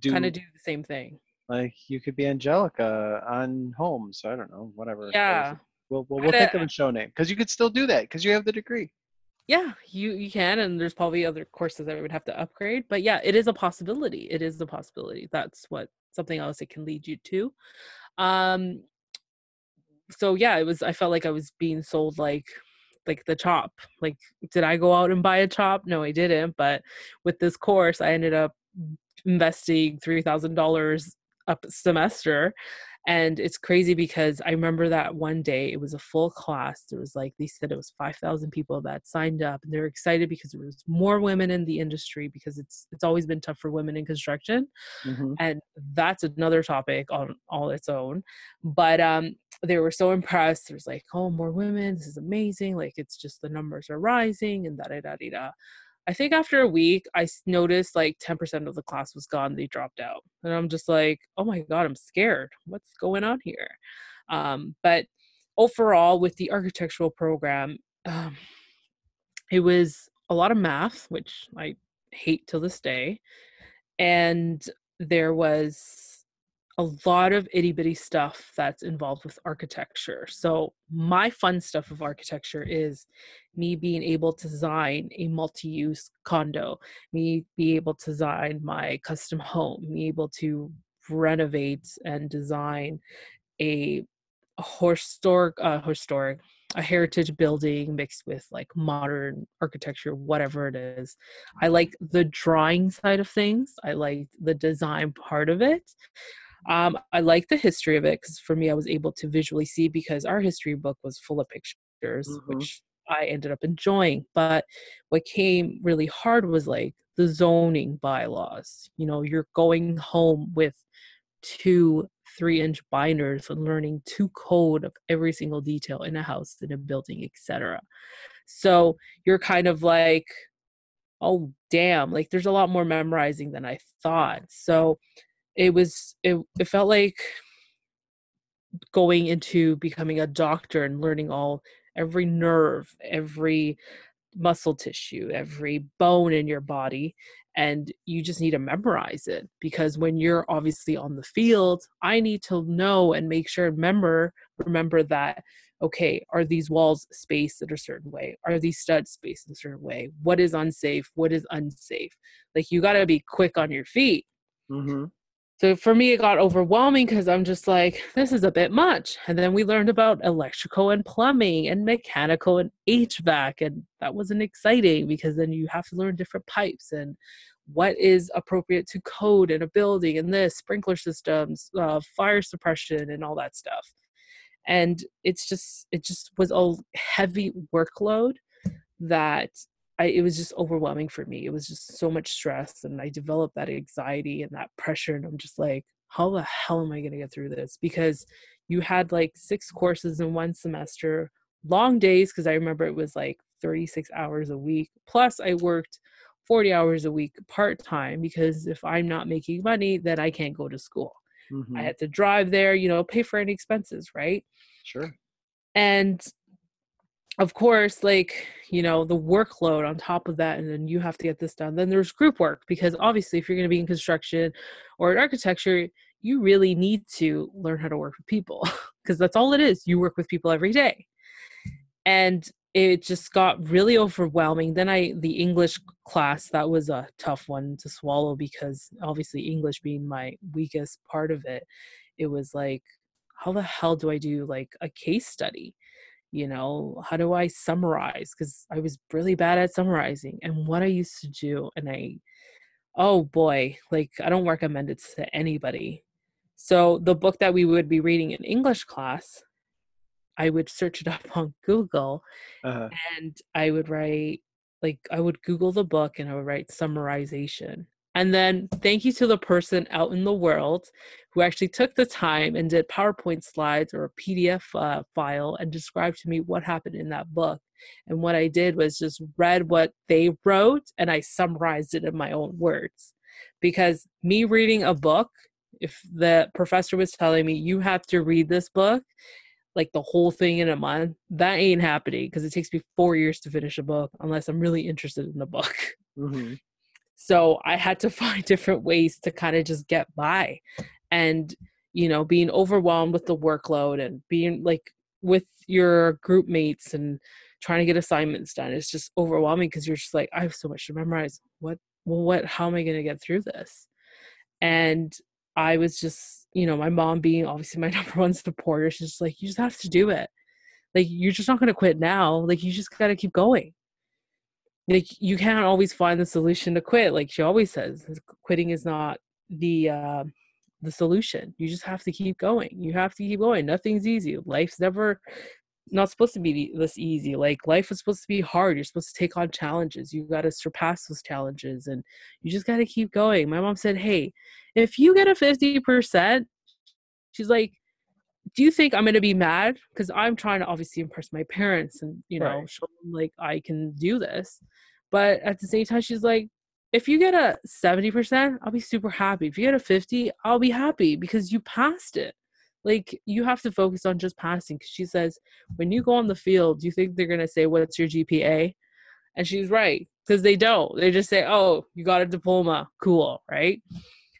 do kind of do the same thing like you could be Angelica on homes. I don't know, whatever. yeah We'll we'll, we'll think of a show name because you could still do that because you have the degree. yeah you you can and there's probably other courses that would have to upgrade but yeah it is a possibility it is a possibility that's what something else it can lead you to um so yeah it was i felt like i was being sold like like the chop like did i go out and buy a chop? No i didn't but with this course i ended up investing $3000 a semester and it's crazy because i remember that one day it was a full class there was like they said it was 5000 people that signed up and they were excited because there was more women in the industry because it's it's always been tough for women in construction. Mhm. and that's another topic on all its own. But um they were so impressed. There's like oh more women this is amazing like it's just the numbers are rising and da da da da i think after a week I noticed like 10% of the class was gone they dropped out. And i'm just like oh my god i'm scared. What's going on here? Um but overall with the architectural program um it was a lot of math which i hate till this day and there was a lot of itty bitty stuff that's involved with architecture. So, my fun stuff of architecture is me being able to design a multi use condo, me be able to design my custom home, me able to renovate and design a historic, uh, historic, a heritage building mixed with like modern architecture, whatever it is. I like the drawing side of things. I like the design part of it. Um, I like the history of it because for me, I was able to visually see because our history book was full of pictures, Mhm. which I ended up enjoying. But what came really hard was like the zoning bylaws. You know, you're going home with two three inch binders and learning to code of every single detail in a house in a building etc so you're kind of like oh damn like there's a lot more memorizing than i thought so it was it, it felt like going into becoming a doctor and learning all every nerve every muscle tissue every bone in your body and you just need to memorize it because when you're obviously on the field i need to know and make sure remember remember that okay are these walls spaced in a certain way? Are these studs spaced in a certain way? What is unsafe? What is unsafe? Like you got to be quick on your feet. Mhm. So for me, it got overwhelming because I'm just like, this is a bit much. And then we learned about electrical and plumbing and mechanical and HVAC. And that wasn't exciting because then you have to learn different pipes and what is appropriate to code in a building and this, sprinkler systems, uh, fire suppression, and all that stuff. And it's just, it just was a heavy workload that I, it was just overwhelming for me. It was just so much stress, and I developed that anxiety and that pressure. And I'm just like, how the hell am I going to get through this? Because you had like six courses in one semester, long days, because I remember it was like 36 hours a week. Plus, I worked 40 hours a week part time because if I'm not making money, then I can't go to school. Mhm. I had to drive there, you know, pay for any expenses, right? Sure. and of course like you know the workload on top of that and then you have to get this done. Then there's group work because obviously if you're going to be in construction or in architecture you really need to learn how to work with people *laughs* because that's all it is. You work with people every day. And it just got really overwhelming. Then i the english class that was a tough one to swallow because obviously english being my weakest part of it it was like how the hell do I do like a case study? You know how do i summarize? Because i was really bad at summarizing and what i used to do and i oh boy like i don't recommend it to anybody. So the book that we would be reading in english class i would search it up *laughs* on google Uh-huh. and i would write like i would google the book and i would write summarization and then thank you to the person out in the world who actually took the time and did PowerPoint slides or a PDF uh, file and described to me what happened in that book. And what I did was just read what they wrote and I summarized it in my own words. Because me reading a book, if the professor was telling me, you have to read this book, like the whole thing in a month, that ain't happening because it takes me four years to finish a book unless I'm really interested in the book. hmm So I had to *laughs* find different ways to kind of just get by. And, you know, being overwhelmed with the workload and being like with your group mates and trying to get assignments done, it's just overwhelming because you're just like, I have so much to memorize. What, well, what, how am I going to get through this? And I was just, you know, my mom being obviously my *laughs* number one supporter, she's just like, you just have to do it. Like, you're just not going to quit now. Like, you just got to keep going like you can't always find the solution to quit like she always says quitting is not the uh, the solution. You just have to keep going. You have to keep going. Nothing's easy. Life's never not supposed to be this easy. Like life is supposed to be hard. You're supposed to take on challenges. You got to surpass those challenges and you just got to keep going. My mom said hey if you get a 50% she's like do you think i'm going to be mad? Because i'm trying to obviously impress my parents and you know Right. show them like i can do this. But at the same time she's like if you get a 70% i'll be super happy. If you get a 50 i'll be happy because you passed it. Like you have to focus on just passing because she says when you go on the field do you think they're going to say what's your gpa and she's right because they don't. They just say oh you got a diploma. Cool right?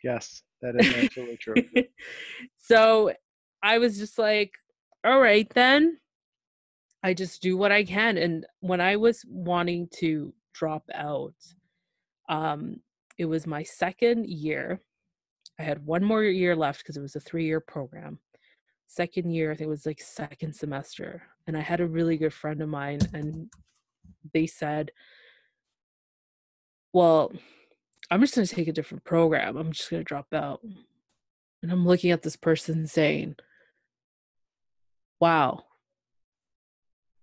Yes, that is absolutely true. *laughs* so I was just like, all right, then I just do what I can. And when I was wanting to drop out, um, it was my second year. I had one more year left because it was a three year program. Second year, I think it was like second semester. And I had a really good friend of mine, and they said, Well, I'm just going to take a different program. I'm just going to drop out. And I'm looking at this person saying, Wow,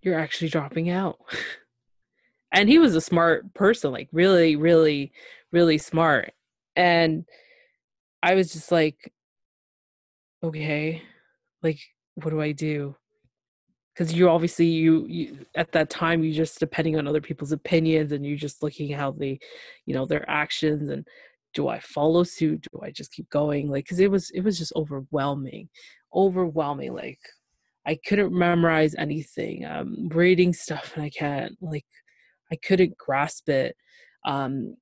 you're actually dropping out. *laughs* and he was a smart person, like really, really, really smart. And I was just like, okay, like, what do I do? Because you obviously you, you at that time you just depending on other people's opinions and you're just looking how they, you know, their actions and do I follow suit? Do I just keep going? Like, because it was it was just overwhelming, overwhelming. Like, I couldn't memorize anything. Um, reading stuff and I can't like, I couldn't grasp it. Um,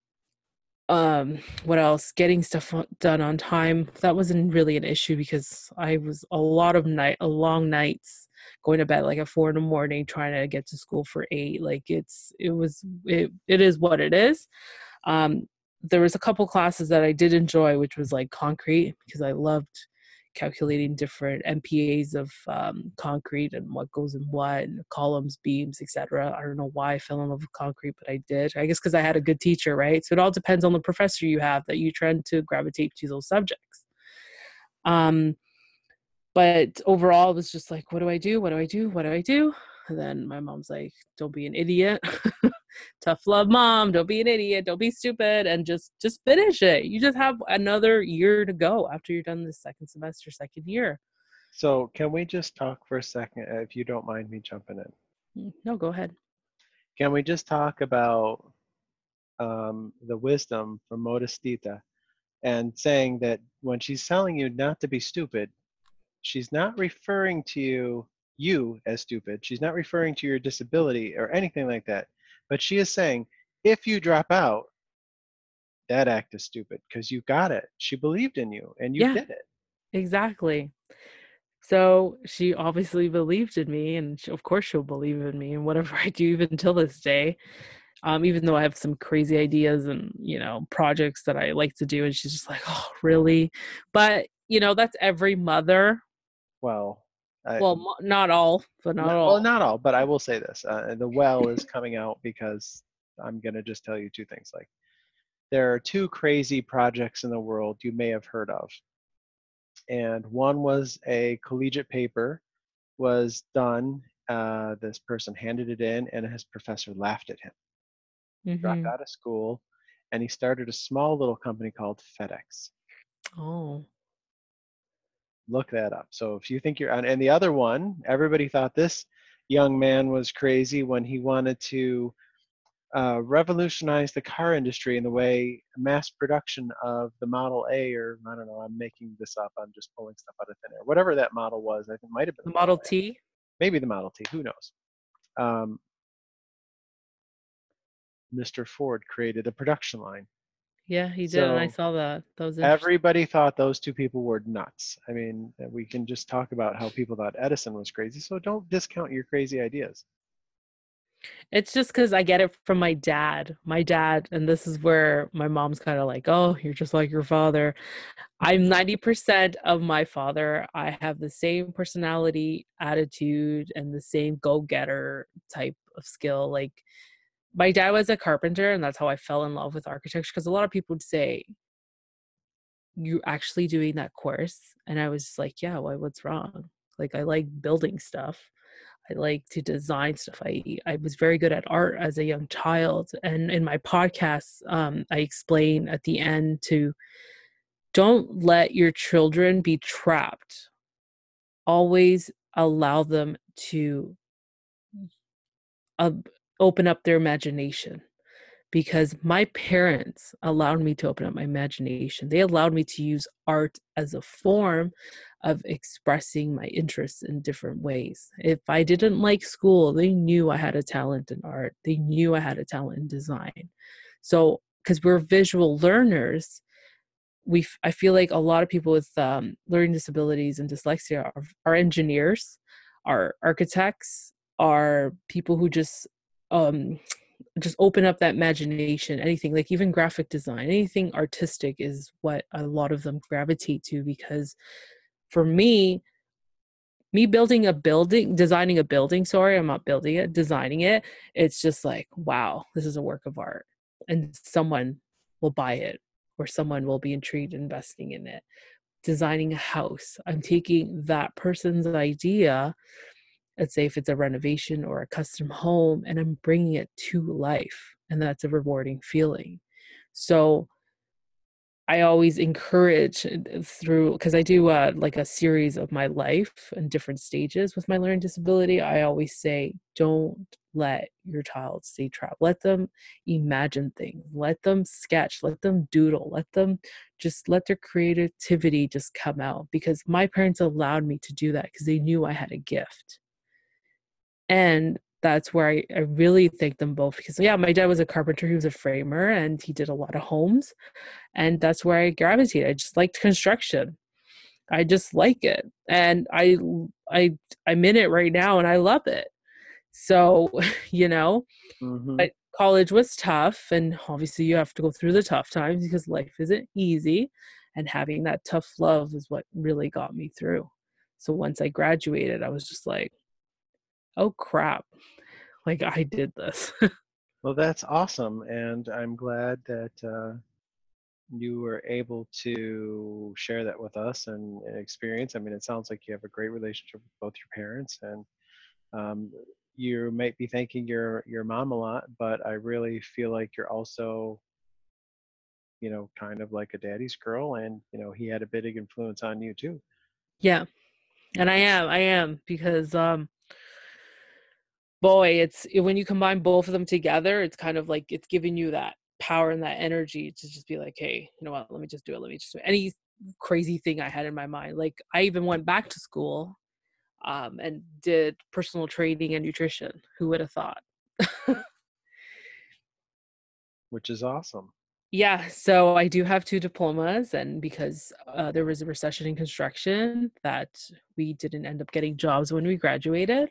um, what else? Getting stuff done on time. That wasn't really an issue because I was a lot of night, a long nights going to bed like at four in the morning, trying to get to school for eight. Like it's it was it it is what it is. Um, there was a couple classes that I did enjoy, which was like concrete because I loved calculating different MPAs of um, concrete and what goes in what, and columns, beams, etc. I don't know why I fell in love with concrete, but I did. I guess because I had a good teacher, right? So it all depends on the professor you have that you tend to gravitate to those subjects. Um, but overall, it was just like, what do I do? What do I do? What do I do? And then my mom's like, don't be an idiot. *laughs* Tough love, mom. Don't be an idiot. Don't be stupid. And just just finish it. You just have another year to go after you're done the second semester, second year. So, can we just talk for a second, if you don't mind me jumping in? Mm, No, go ahead. Can we just talk about um, the wisdom from Modestita and saying that when she's telling you not to be stupid, she's not referring to you, you as stupid. She's not referring to your disability or anything like that. But she is saying, if you drop out, that act is stupid because you got it. She believed in you and you Yeah. did it. Exactly. So she obviously believed in me, and she, of course she'll believe in me and whatever *laughs* I do, even till this day. Um, even though I have some crazy ideas and you know projects that I like to do, and she's just like, "Oh, really?" But you know, that's every mother. Well, I- well, not all, but not Not- all. Well, not all, but I will say this: uh, the well is *laughs* coming out because I'm going to just tell you two things. Like, there are two crazy projects in the world you may have heard of, and one was a collegiate paper was done. Uh, this person handed it in, and his professor laughed at him. He dropped out of school, and he started a small little company called FedEx. Oh, look that up. So if you think you're on, and the other one, everybody thought this young man was crazy when he wanted to uh, revolutionize the car industry in the way mass production of the Model A, or I don't know, I'm making this up. I'm just pulling stuff out of thin air. Whatever that model was, I think it might have been the Model A. T. maybe the Model T. Who knows? Um, Mr. Ford created a production line. Yeah, he did, and I So, saw that. That was interesting. Everybody thought those two people were nuts. I mean, we can just talk about how people thought Edison was crazy. So don't discount your crazy ideas. It's just because I get it from my dad. My dad, and this is where my mom's kind of like, oh, you're just like your father. I'm 90% of my father. I have the same personality, attitude, and the same go getter type of skill. Like, my dad was a carpenter, and that's how I fell in love with architecture. Because a lot of people would say, "You're actually doing that course? And I was like, yeah, why? What's wrong? Like, I like building stuff. I like to design stuff. I I was very good at art as a young child, and in my podcast, um, I explain at the end to don't let your children be trapped. Always allow them to uh, open up their imagination because my parents allowed me to open up my imagination. They allowed me to use art as a form of expressing my interests in different ways. If I didn't like school, they knew I had a talent in art. They knew I had a talent in design. So, because we're visual learners, we I feel like a lot of people with um, learning disabilities and dyslexia are, are engineers, are architects, are people who just um, just open up that imagination anything like even graphic design anything artistic is what a lot of them gravitate to because for me me building a building designing a building sorry i'm not building it designing it it's just like wow this is a work of art. And someone will buy it or someone will be intrigued investing in it. Designing a house i'm taking that person's idea let's say if it's a renovation or a custom home and i'm bringing it to life and that's a rewarding feeling. So i always encourage uh, through because i do uh, like a series of my life and different stages with my learning disability i always say don't let your child stay trapped. Let them imagine things. Let them sketch. Let them doodle. Let them just let their creativity just come out. Because my parents allowed me to do that because they knew i had a gift and that's where I, I really thank them both because yeah my dad was a carpenter he was a framer and he did a lot of homes and that's where i gravitated i just liked construction. I just like it and i i i'm in it right now and i love it. So *laughs* you know Mhm. but college was tough and obviously you have to go through the tough times because life isn't easy and having that tough love is what really got me through. So once i graduated i was just like oh crap like i did this *laughs* Well, that's awesome, and I'm glad that uh, you were able to share that with us and, and experience. I mean, it sounds like you have a great relationship with both your parents, and um, you might be thanking your your mom a lot, but I really feel like you're also, you know, kind of like a daddy's girl, and you know, he had a big influence on you too. yeah and i am i am because um boy it's when you combine both of them together it's kind of like it's giving you that power and that energy to just be like hey you know what let me just do it let me just do it. any crazy thing i had in my mind like i even went back to school um, and did personal training and nutrition who would have thought *laughs* which is awesome. yeah so i do have two diplomas and because uh, there was a recession in construction that we didn't end up getting jobs when we graduated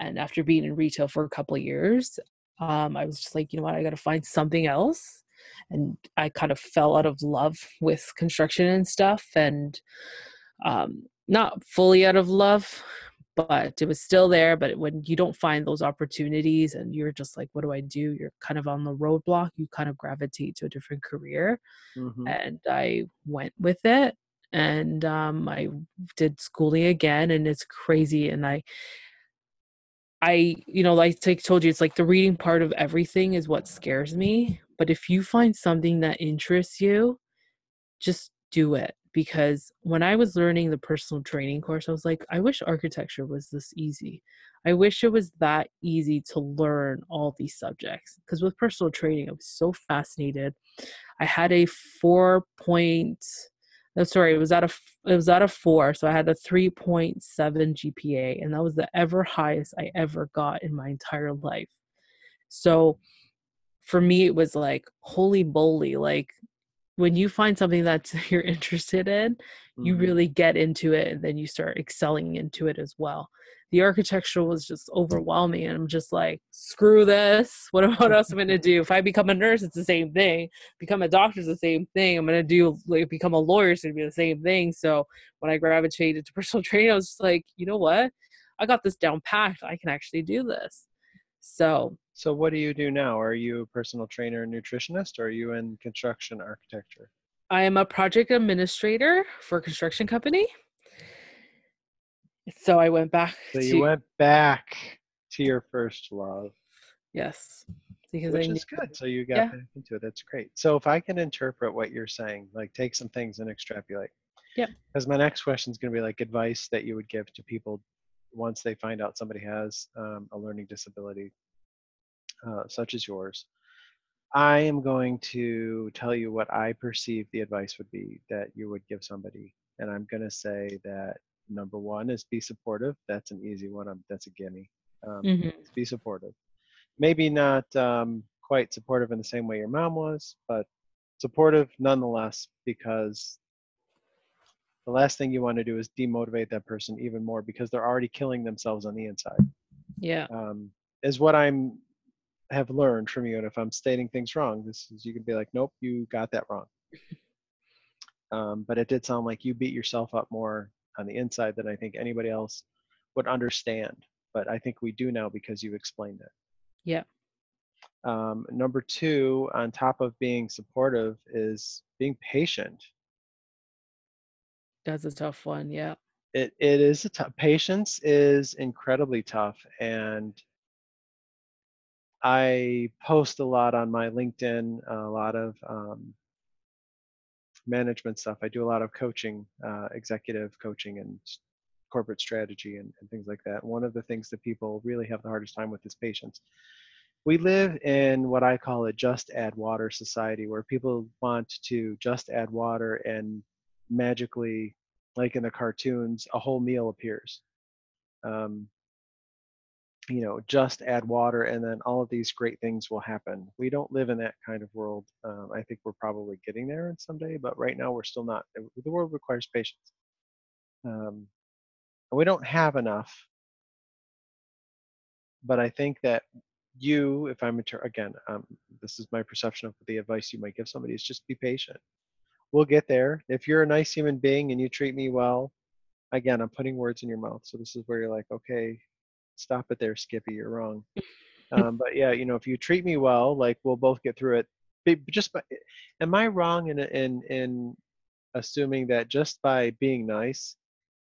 and after being in retail for a couple of years um, i was just like you know what i got to find something else and i kind of fell out of love with construction and stuff and um, not fully out of love but it was still there but when you don't find those opportunities and you're just like what do i do you're kind of on the roadblock you kind of gravitate to a different career Mhm. and i went with it and um, i did schooling again and it's crazy and i i you know like i told you it's like the reading part of everything is what scares me but if you find something that interests you just do it because when I was learning the personal training course, I was like, I wish architecture was this easy. I wish it was that easy to learn all these subjects. Because with personal training, I was so fascinated. I had a four point. No, sorry, it was at a it was at a four, so I had a three point seven GPA, and that was the ever highest I ever got in my entire life. So, for me, it was like holy moly! Like when you find something that *laughs* you're interested in, you Mhm. really get into it and then you start excelling into it as well. The architecture was just overwhelming and I'm just like, screw this. What, *laughs* what else am I gonna do? If I become a nurse, it's the same thing. Become a doctor is the same thing. I'm gonna do like become a lawyer, it's gonna be the same thing. So when I gravitated to personal *laughs* training, I was just like, you know what? I got this down packed. I can actually do this. So So, what do you do now? Are you a personal trainer and nutritionist, or are you in construction architecture? I am a project administrator for a construction company. So I went back So to you went back to your first love, yes because which I is good. So you got Yeah. back into it. That's great. So if I can interpret what you're saying, like take some things and extrapolate. Yeah. Because my next question is going to be like advice that you would give to people once they find out somebody has um, a learning disability, uh, such as yours. I am going to tell you what I perceive the advice would be that you would give somebody. And I'm going to say that number one is be supportive. That's an easy one. Um that's a gimme. Um, Mhm. Be supportive. Maybe not um, quite supportive in the same way your mom was, but supportive nonetheless, because the last thing you want to do is demotivate that person even more because they're already killing themselves on the inside yeah um, is what I'm have learned from you. And if I'm stating things wrong, this is you can be like, nope, you got that wrong. Um, but it did sound like you beat yourself up more on the inside than I think anybody else would understand. But I think we do now because you explained it. yeah Um, number two, on top of being supportive, is being patient. that's a tough one yeah it it is a tough patience is incredibly tough and i post a lot on my linkedin a lot of um, management stuff. I do a lot of coaching uh, executive coaching and corporate strategy and, and things like that. One of the things that people really have the hardest time with is patience. We live in what i call a just add water society where people want to just add water and magically like in the cartoons, a whole meal appears. Um, you know, just add water and then all of these great things will happen. We don't live in that kind of world. Um, I think we're probably getting there someday, but right now we're still not. The world requires patience. Um, and we don't have enough. But I think that you, if I'm inter- again, um, this is my perception of the advice you might give somebody is just be patient we'll get there. If you're a nice human being and you treat me well, again, I'm putting words in your mouth. So this is where you're like, okay, stop it there, Skippy, you're wrong. *laughs* um, but yeah, you know, if you treat me well, like we'll both get through it. Be- Just by, am I wrong in in in assuming that just by being nice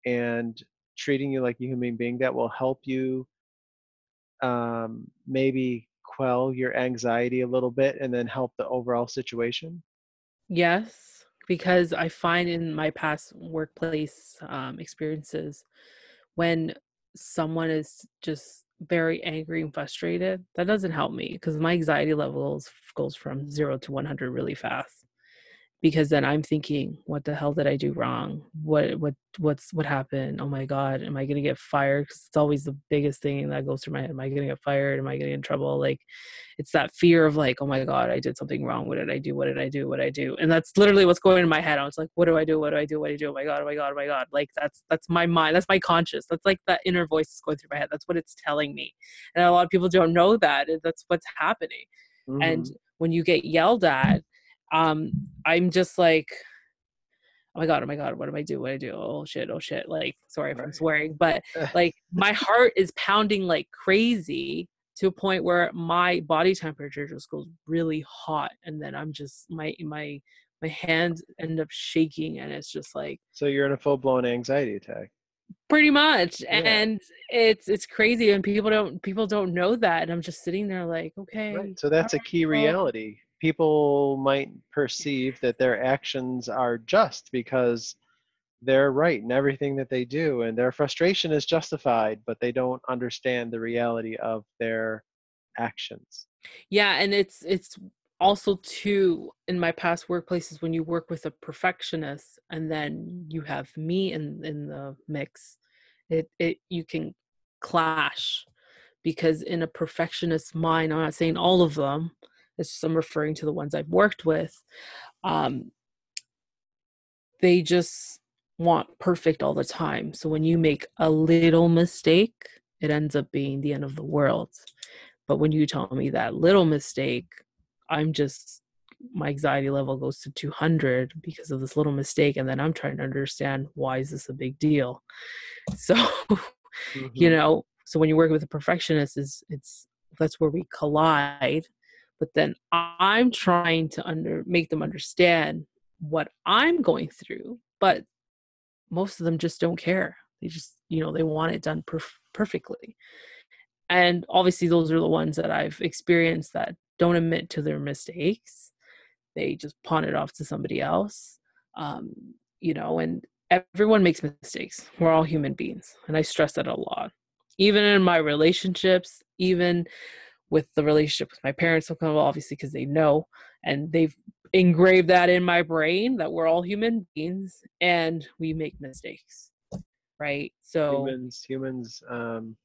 and treating you like a human being, that will help you um, maybe quell your anxiety a little bit and then help the overall situation? yes because i find in my past workplace um, experiences when someone is just very angry and frustrated that doesn't help me because my anxiety levels goes from 0 to 100 really fast because then i'm thinking what the hell did i do wrong? What what what's what happened? Oh my god am i going to get fired? Because it's always the biggest thing that goes through my head. Am i going to get fired? Am i going to get in trouble? Like it's that fear of like oh my god i did something wrong. What did i do? What did i do? What did i do? And that's literally what's going in my head. I was like what do i do? What do i do? What do i do? Oh my god oh my god oh my god. Like that's that's my mind that's my conscious. That's like that inner voice that's going through my head. That's what it's telling me. And a lot of people don't know that and that's what's happening. And Mhm. when you get yelled at um i'm just like oh my god, oh my god, what am I do? What do I do? Oh shit, oh shit. Like, sorry if I'm swearing, but *laughs* like my heart is pounding like crazy to a point where my body temperature just goes really hot, and then I'm just my my my hands end up shaking, and it's just like So you're in a full blown anxiety attack. pretty much, Yeah. and it's it's crazy, and people don't people don't know that, and I'm just sitting there like, okay, Right. So that's a key well- reality. People might perceive that their actions are just because they're right in everything that they do, and their frustration is justified, but they don't understand the reality of their actions. yeah and it's it's also too in my past workplaces when you work with a perfectionist and then you have me in in the mix it it you can clash because in a perfectionist mind i'm not saying all of them it's just i'm referring to the ones i've worked with um they just want perfect all the time so when you make a little mistake it ends up being the end of the world but when you tell me that little mistake, I'm just my anxiety level goes to 200 because of this little mistake and then I'm trying to understand why is this a big deal. *laughs* So, you Mhm. know, so when you work with a perfectionist is it's that's where we collide, but then I'm trying to under make them understand what I'm going through, but most of them just don't care. They just, you know, they want it done perf- perfectly. And obviously those are the ones that i've experienced that don't admit to their mistakes. They just pawn it off to somebody else um, you know and everyone makes mistakes. We're all human beings and i stress that a lot. Even in my relationships even with the relationship with my parents well, obviously because they know and they've engraved that in my brain that we're all human beings and we make mistakes right so humans humans um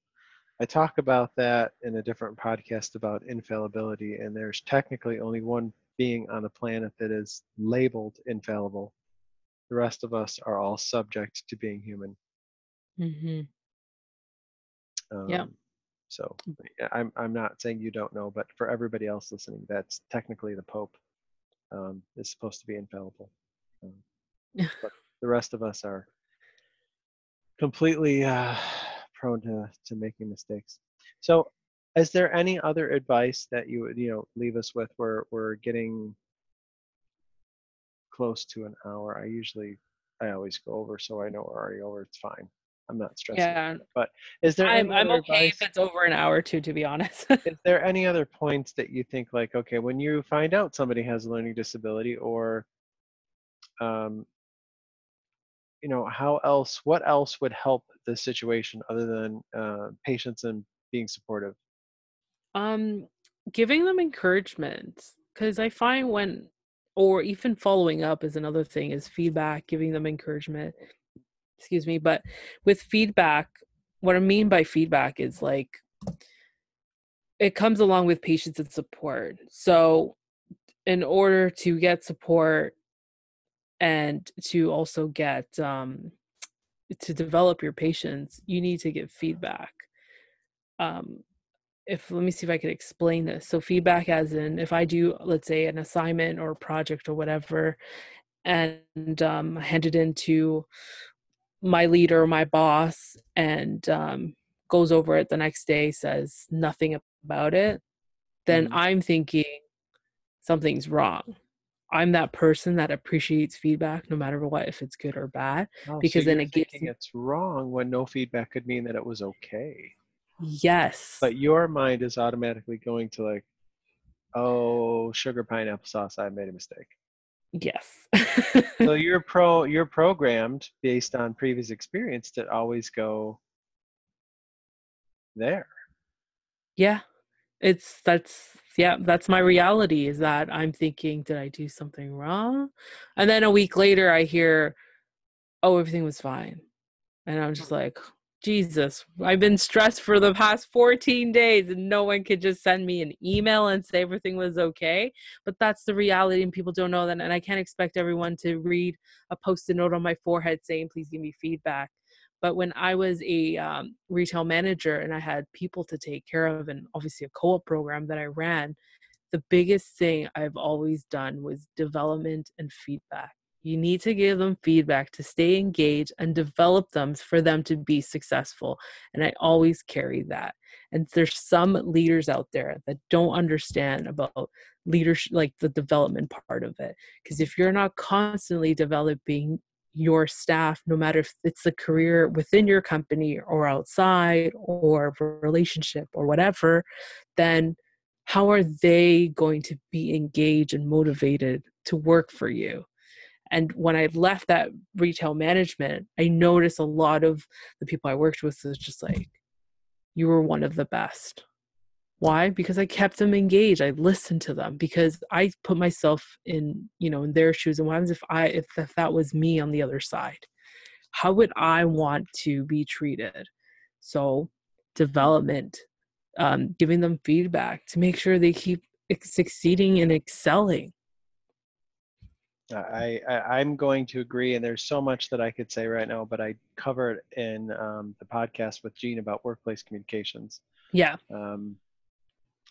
i talk about that in a different podcast about infallibility and there's technically only one being on the planet that is labeled infallible the rest of us are all subject to being human mhm. um, Yeah. So i'm i'm not saying you don't know but for everybody else listening that's technically the pope um, is supposed to be infallible um, but *laughs* the rest of us are completely uh, prone to, to making mistakes. So, is there any other advice that you would you know leave us with? We're we're getting close to an hour. I usually I always go over, so I know we're already over. It's fine. I'm not stressing. Yeah. it. But is there I'm any I'm other okay advice? if it's over an hour or two, to be honest. is there any other points that you think like okay when you find out somebody has a learning disability or um, you know how else what else would help the situation other than uh, patience and being supportive um, giving them encouragement because I find when, or even following up is another thing is feedback, giving them encouragement. Excuse me, but with feedback, what I mean by feedback is like it comes along with patience and support. So, in order to get support and to also get um, to develop your patience, you need to give feedback. Um, if let me see if I could explain this. So feedback as in if I do, let's say, an assignment or project or whatever, and um, hand it into my leader, my boss, and um, goes over it the next day, says nothing about it, then Mhm. I'm thinking something's wrong. I'm that person that appreciates feedback no matter what, if it's good or bad. Oh, so because then you're it gives me- it's wrong when no feedback could mean that it was okay Yes. but your mind is automatically going to like oh sugar pineapple sauce i made a mistake yes. so *laughs* you're pro you're programmed based on previous experience to always go there. Yeah. It's that's yeah that's my reality is that i'm thinking did i do something wrong? And then a week later i hear oh everything was fine. And i'm just like jesus i've been stressed for the past 14 days and no one could just send me an email and say everything was okay. But that's the reality and people don't know that and i can't expect everyone to read a post-it note on my forehead saying please give me feedback. But when i was a um, retail manager and i had people to take care of and obviously a co-op program that i ran the biggest thing i've always done was development and feedback You need to give them feedback to stay engaged and develop them for them to be successful. And I always carry that. And there's some leaders out there that don't understand about leadership, like the development part of it. Because if you're not constantly developing your staff, no matter if it's a career within your company or outside or relationship or whatever, then how are they going to be engaged and motivated to work for you? And when I left that retail management, I noticed a lot of the people I worked with was just like, you were one of the best. Why? Because I kept them engaged. I listened to them because I put myself in, you know, in their shoes. And what happens if I if, if that was me on the other side? How would I want to be treated? So development, um, giving them feedback to make sure they keep succeeding and excelling. I, I am going to agree, and there's so much that I could say right now, but I covered in um, the podcast with Gene about workplace communications. Yeah. Um,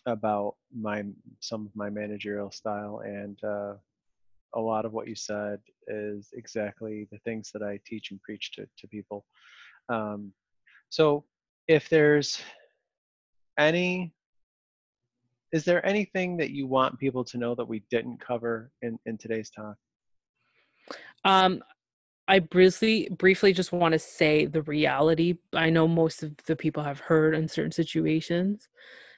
about my some of my managerial style, and uh, a lot of what you said is exactly the things that I teach and preach to to people. Um, so, if there's any is there anything that you want people to know that we didn't cover in, in today's talk? Um, I briefly briefly just want to say the reality. I know most of the people have heard in certain situations,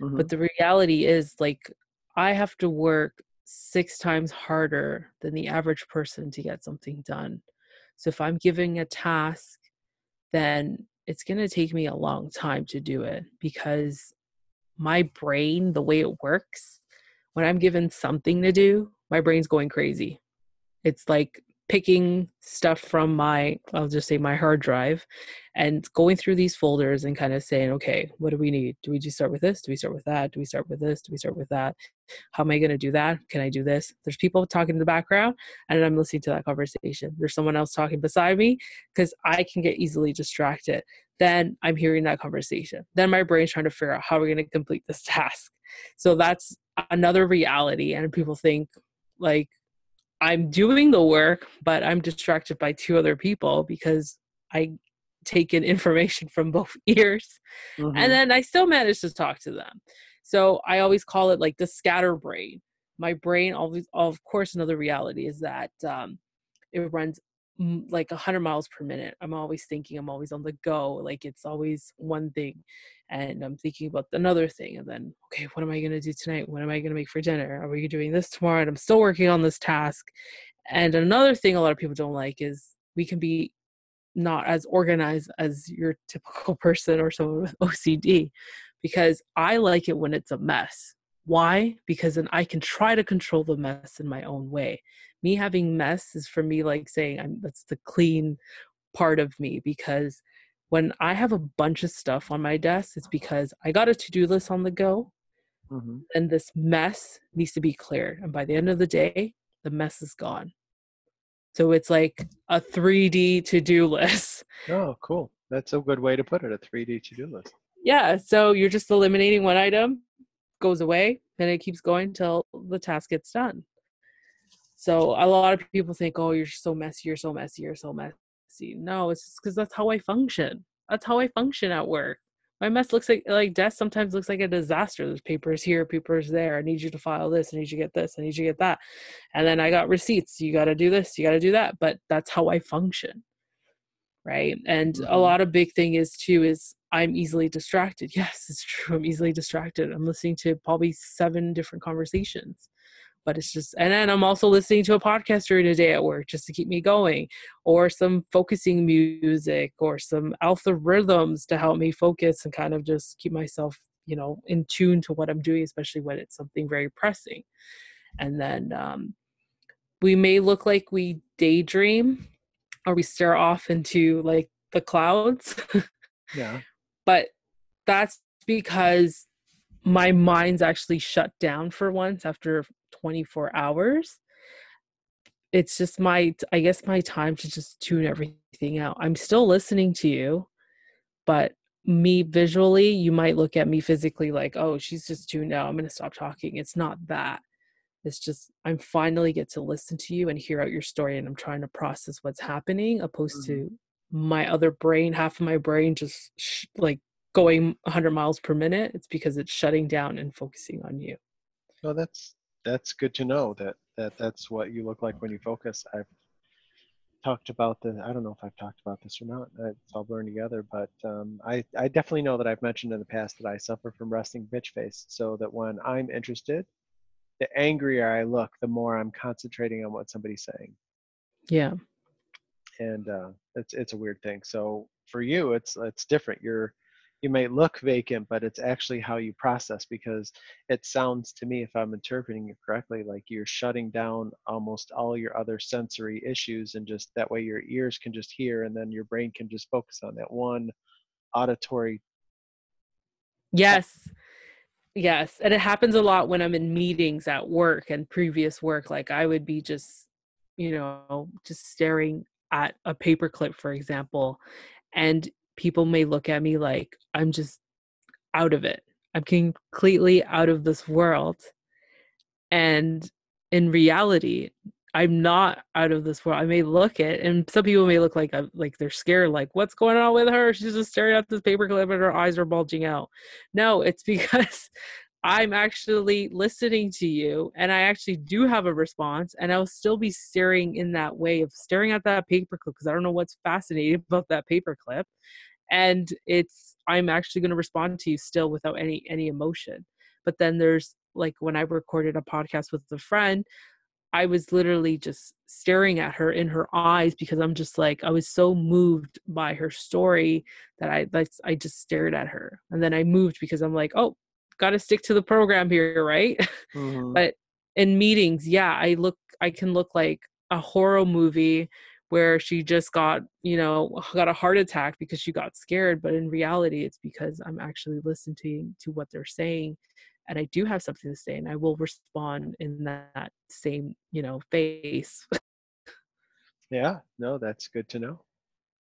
mm-hmm. but the reality is like I have to work six times harder than the average person to get something done. So if I'm giving a task, then it's going to take me a long time to do it because my brain, the way it works, when I'm given something to do, my brain's going crazy. It's like picking stuff from my i'll just say my hard drive and going through these folders and kind of saying okay what do we need? Do we just start with this? Do we start with that? Do we start with this? Do we start with that? How am i going to do that? Can i do this? There's people talking in the background and i'm listening to that conversation. There's someone else talking beside me because i can get easily distracted. Then i'm hearing that conversation. Then my brain's trying to figure out how we're going to complete this *laughs* task. So that's another reality and people think like I'm doing the work, but I'm distracted by two other people because I take in *laughs* information from both *laughs* ears mm-hmm. and then I still manage to talk to them. So I always call it like the scatter brain. My brain always, of course, another reality is that um, it runs like 100 miles per minute i'm always thinking i'm always on the go like it's always one thing and i'm thinking about another thing and then okay what am i going to do tonight? What am i going to make for dinner? Are we doing this tomorrow? And i'm still working on this task and another thing a lot of people don't like is we can be not as organized as your *laughs* typical person or someone with ocd because i like it when it's a mess. Why? Because then i can try to control the mess in my own way me having mess is for me like saying I'm, that's the clean part of me because when I have a bunch of stuff on my desk, it's because I got a to do list on the go, mm-hmm. and this mess needs to be cleared. And by the end of the day, the mess is gone. So it's like a 3D to do list. Oh, cool. That's a good way to put it a 3D to do list. Yeah. So you're just eliminating one item, goes away, and it keeps going till the task gets done. So a lot of people think, oh, you're so messy, you're so messy, you're so messy. No, it's just because that's how I function. That's how I function at work. My mess looks like like desk sometimes looks like a disaster. There's papers here, papers there. I need you to file this. I need you to get this. I need you to get that. And then I got receipts. You got to do this. You got to do that. But that's how I function, right? And mm-hmm. a lot of big thing is too is I'm easily distracted. Yes, it's true. I'm easily distracted. I'm listening to probably seven different conversations but it's just and then i'm also listening to a podcast during the day at work just to keep me going or some focusing music or some alpha rhythms to help me focus and kind of just keep myself you know in tune to what i'm doing especially when it's something very pressing. And then um, we may look like we daydream or we stare off into like the clouds. *laughs* Yeah. But that's because my mind's actually shut down for once after 24 hours. It's just my i guess my time to just tune everything out. I'm still listening to you but me visually you might look at me physically like oh she's just tuned out. I'm going to stop talking. It's not that. It's just i'm finally get to listen to you and hear out your story and i'm trying to process what's happening opposed mm-hmm. to my other brain half of my brain just sh- like going 100 miles per minute. It's because it's shutting down and focusing on you. Well that's that's good to know that that that's what you look like when you focus. I've talked about the i don't know if i've talked about this or not it's all blurring together but um, I, I definitely know that i've mentioned in the past that i suffer from resting bitch face so that when i'm interested the angrier i look the more i'm concentrating on what somebody's saying. Yeah. And uh, it's it's a weird thing. So for you it's it's different. You're you may look vacant, but it's actually how you process because it sounds to me, if I'm interpreting it correctly, like you're shutting down almost all your other sensory issues and just that way your ears can just hear and then your brain can just focus on that one auditory. Yes. Yes. And it happens a lot when I'm in meetings at work and previous work. Like I would be just, you know, just staring at a paperclip, for example. And people may look at me like I'm just out of it. I'm completely out of this world. And in reality, I'm not out of this world. I may look it, and some people may look like uh, like they're scared, like what's going on with her? She's just staring at this paperclip, and her eyes are bulging out. No, it's *laughs* because I'm actually listening to you and I actually do have a response and I'll still be staring in that way of staring at that paperclip because I don't know what's fascinating *laughs* about that paperclip. And it's I'm actually going to respond to you still without any any emotion. But then there's like when I recorded a podcast with a friend, I was literally just staring at her in her eyes because I'm just like I was so moved by her story that I like I just stared at her. And then I moved because I'm like, "Oh, got to stick to the program here, right? *laughs* Mm-hmm. but in meetings, yeah, I look, I can look like a horror movie where she just got, you know, got a heart attack because she got scared. But in reality, it's because I'm actually listening to what they're saying and I do have something to say and I will respond in that same, you know, face. *laughs* yeah, no, that's good to know.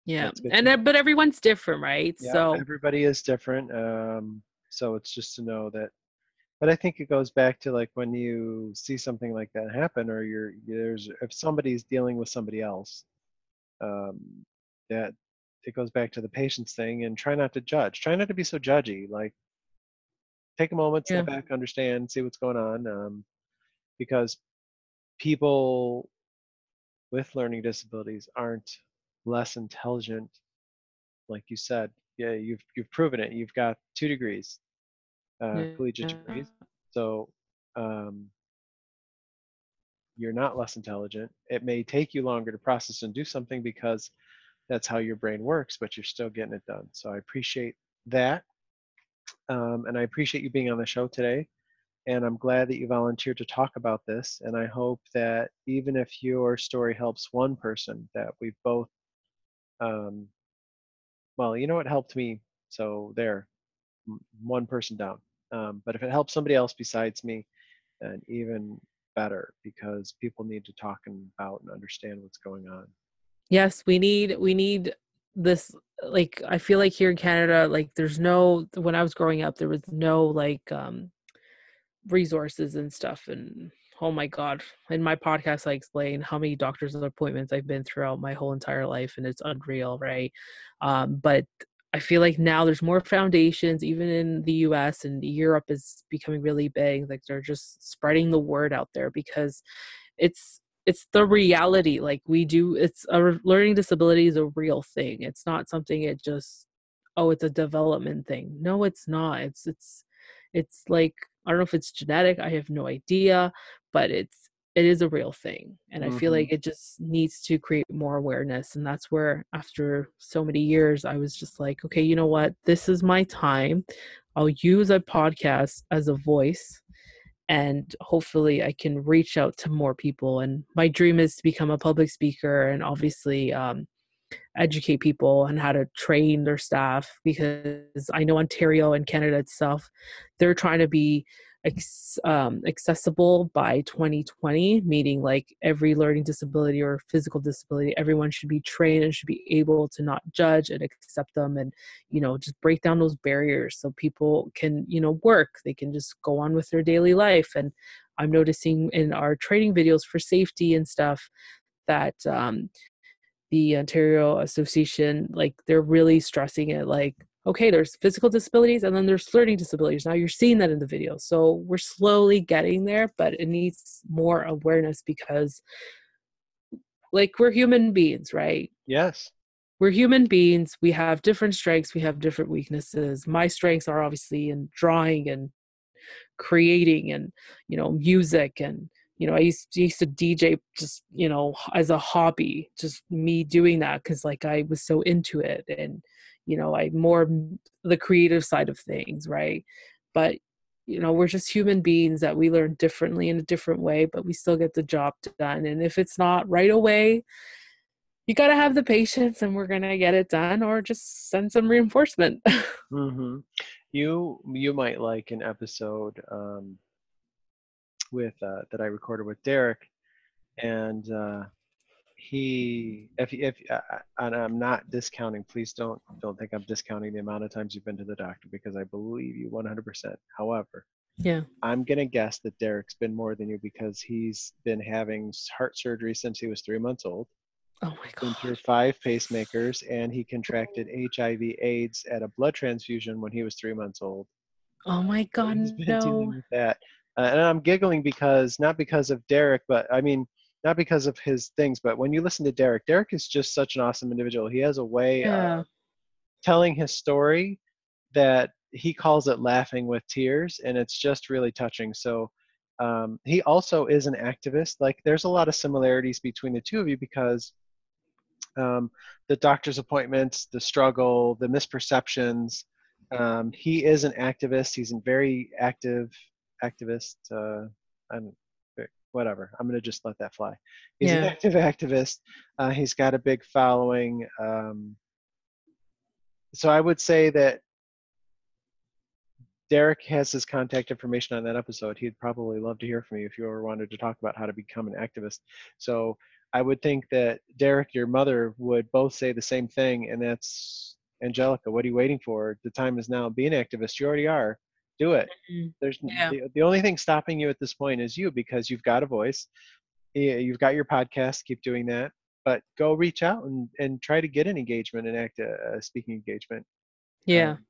Yeah. And uh, but everyone's different, right? Yeah, so everybody is different. Um so it's just to know that but i think it goes back to like when you see something like that happen or you're there's if somebody's dealing with somebody else um, that it goes back to the patience thing and try not to judge. Try not to be so judgy like take a moment step back understand see what's going on um, because people with learning disabilities aren't less intelligent like you said yeah, you've you've proven it. You've got two degrees, uh, yeah. collegiate degrees. So um, you're not less intelligent. It may take you longer to process and do something because that's how your brain works, but you're still getting it done. So I appreciate that. Um, and I appreciate you being on the show today. And I'm glad that you volunteered to talk about this. And I hope that even if your story helps one person, that we've both um, well, you know what helped me? So there, one person down. Um, but if it helps somebody else besides me, then even better because people need to talk about and understand what's going on. Yes, we need we need this like I feel like here in Canada like there's no when I was growing up there was no like um resources and stuff and oh my god in my podcast i explain how many doctors appointments i've been throughout my whole entire life and it's unreal right? Um, but i feel like now there's more foundations even in the us and europe is becoming really big like they're just spreading the word out there because it's it's the reality like we do it's a learning disability is a real thing it's not something it just oh it's a development thing. No it's not it's it's it's like I don't know if it's genetic, I have no idea, but it's it is a real thing and mm-hmm. i feel like mm-hmm. it just needs to create more awareness and that's where after so many years i was just like okay you know what this is my time i'll use a podcast as a voice and hopefully i can reach out to more people and my dream is to become a public speaker and obviously um, educate people on how to train their staff because I know Ontario and Canada itself, they're trying to be um, accessible by 2020, meaning like every learning disability or physical disability, everyone should be trained and should be able to not judge and accept them and, you know, just break down those barriers so people can, you know, work. They can just go on with their daily life. And I'm noticing in our training videos for safety and stuff that um, the Ontario Association, like they're really stressing it. Like, okay, there's physical disabilities and then there's learning disabilities. Now you're seeing that in the video. So we're slowly getting there, but it needs more awareness because, like, we're human beings, right? Yes. We're human beings. We have different strengths. We have different weaknesses. My strengths are obviously in drawing and creating and, you know, music and you know, I used, used to DJ just, you know, as a hobby, just me doing that because like I was so into it and, you know, I more the creative side of things, right? But, you know, we're just human beings that we learn differently in a different way, but we still get the job done. And if it's not right away, you got to have the patience and we're going to get it done or just send some reinforcement. *laughs* mm-hmm. You, you might like an episode, um, with uh, that I recorded with Derek, and uh, he if if uh, and I'm not discounting. Please don't don't think I'm discounting the amount of times you've been to the doctor because I believe you 100%. However, yeah, I'm gonna guess that Derek's been more than you because he's been having heart surgery since he was three months old. Oh my god! Been through five pacemakers, and he contracted HIV/AIDS at a blood transfusion when he was three months old. Oh my god! So he's *laughs* been no. that. Uh, and I'm giggling because not because of Derek, but I mean not because of his things, but when you listen to Derek, Derek is just such an awesome individual. He has a way yeah. of telling his story that he calls it laughing with tears, and it's just really touching. So um, he also is an activist. Like there's a lot of similarities between the two of you because um, the doctor's appointments, the struggle, the misperceptions. Um, he is an activist. He's a very active activist. Uh, I'm whatever. I'm gonna just let that fly. He's Yeah. an active activist. Uh, he's got a big following. Um, so I would say that Derek has his contact information on that episode. He'd probably love to hear from you if you ever wanted to talk about how to become an activist. So I would think that Derek, your mother, would both say the same thing, and that's Angelica. What are you waiting for? The time is now. Be an activist. You already are. Do it. Mhm. There's Yeah. the, the only thing stopping you at this point is you because you've got a voice. You've got your podcast. Keep doing that. But go reach out and, and try to get an engagement and act a, a speaking engagement. Yeah. Um,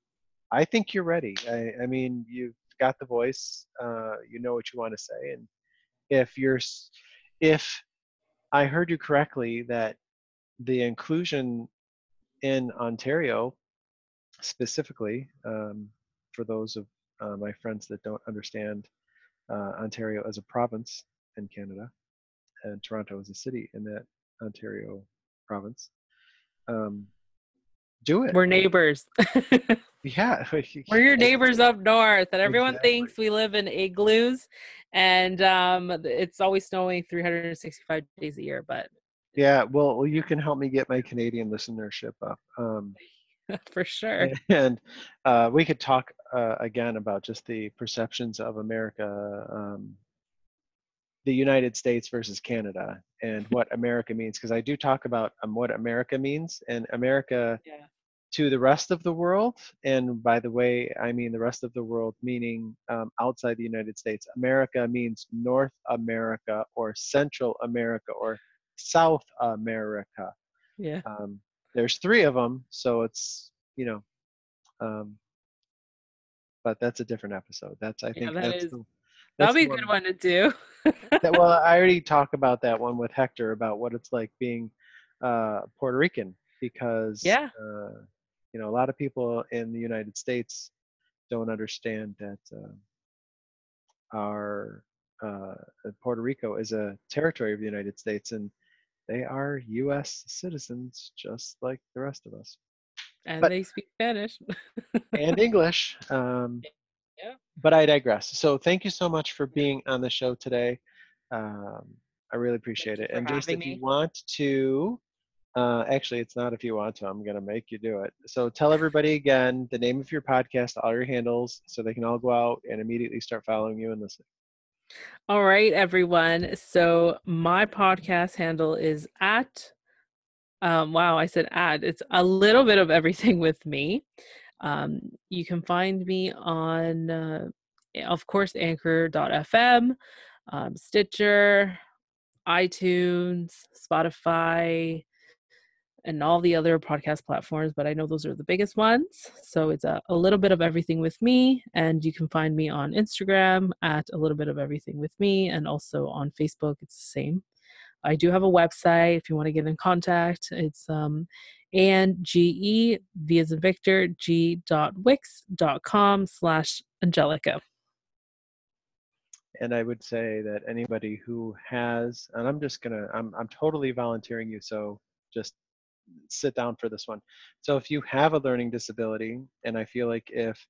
I think you're ready. I, I mean, you've got the voice. Uh, you know what you want to say, and if you're, if I heard you correctly, that the inclusion in Ontario, specifically um, for those of uh, my friends that don't understand uh, Ontario as a province in Canada, and Toronto as a city in that Ontario province. Um, do it. We're neighbors. *laughs* *laughs* yeah. We're your neighbors up north, and everyone Exactly. thinks we live in igloos, and um, it's always snowing 365 days a year. But Yeah, well, well, you can help me get my Canadian listenership up. Um, *laughs* for sure, and uh, we could talk uh, again about just the perceptions of America, um, the United States versus Canada, and what *laughs* America means. Because I do talk about um, what America means, and America yeah, to the rest of the world. And by the way, I mean the rest of the world, meaning um, outside the United States. America means North America or Central America or South America. yeah. Um, there's three of them, so it's you know, um, but that's a different episode. That's I Yeah, think that that's is- the, That'll be a good one to do. that- well, *laughs* I already talked about that one with Hector about what it's like being uh, Puerto Rican because Yeah. uh, you know a lot of people in the United States don't understand that uh, our uh, Puerto Rico is a territory of the United States and they are U.S. citizens just like the rest of us and But- they speak Spanish. and English. Um, *laughs* Yeah. But I digress. So thank you so much for being on the show today. Um, I really appreciate you it. And just if having you me. want to, uh, actually, it's not if you want to. I'm gonna make you do it. So tell everybody again the name of your podcast, all your handles, so they can all go out and immediately start following you and listening. All right, everyone. So my podcast handle is at um wow, I said at. It's a little bit of everything *laughs* with me. Um you can find me on uh, of course anchor.fm. um, Stitcher, iTunes, Spotify, and all the other podcast platforms, but I know those are the biggest ones. So it's a, a little bit of everything with me. And you can find me on Instagram at a little bit of everything with me and also on Facebook. It's the same. I do have a website if you want to get in contact. It's um, and as in Victor dot wix dot com slash Angelica. And I would say that anybody who has, and I'm just gonna, I'm I'm totally volunteering you, so just sit down for this one. So if you have a learning disability, and I feel like if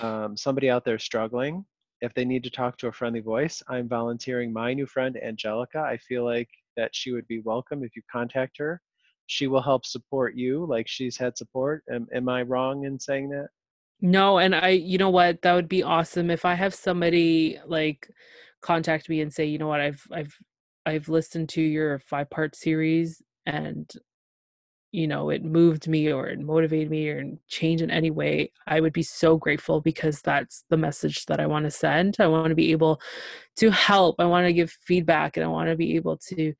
um, somebody out there struggling, if they need to talk to a friendly voice, I'm volunteering my new friend Angelica. I feel like that she would be welcome if you contact her. She will help support you, like she's had support. Am, am I wrong in saying that? No, and I, you know what, that would be awesome if I have somebody like contact me and say, you know what, I've, I've, I've listened to your five part series and you know it moved me or it motivated me or changed in any way i would be so grateful because that's the message that i want to send. I want to be able to help i want to give feedback and i want to be able to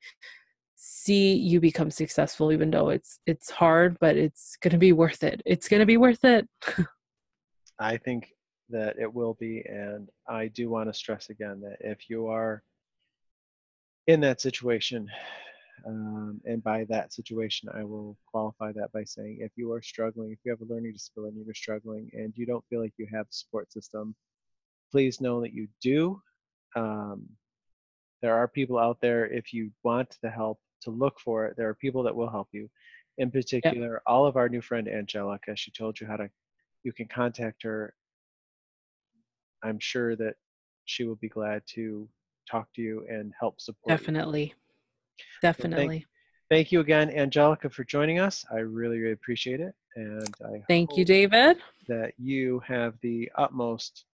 see you become successful even though it's it's hard but it's going to be worth it. It's going to be worth it. *laughs* I think that it will be and i do want to stress again that if you are in that situation um, and by that situation, I will qualify that by saying if you are struggling, if you have a learning disability and you're struggling and you don't feel like you have a support system, please know that you do. Um, there are people out there, if you want the help to look for it, there are people that will help you. In particular, yep. all of our new friend Angelica, she told you how to, you can contact her. I'm sure that she will be glad to talk to you and help support Definitely. You. Definitely. Thank, thank, you again, Angelica, for joining us. I really, really appreciate it. And I thank you, David. That you have the utmost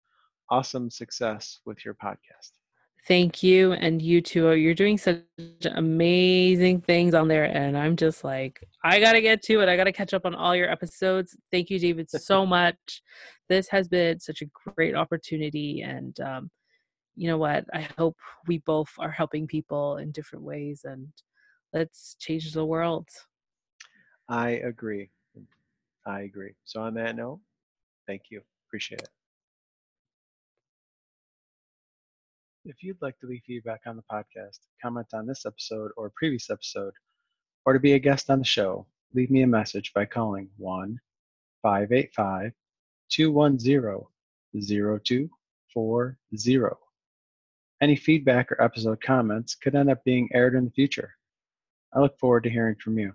awesome success with your podcast. Thank you. And you too. You're doing such amazing things on there. And I'm just like, I got to get to it. I got to catch up on all your episodes. Thank you, David, so *laughs* much. This has been such a great opportunity. And um, you know what i hope we both are helping people in different ways and let's change the world. I agree. I agree. So on that note thank you. Appreciate it. If you'd like to leave feedback on the podcast comment on this episode or previous episode or to be a guest on the show leave me a message by calling 1 585 210 0240 any feedback or episode comments could end up being aired in the future. I look forward to hearing from you.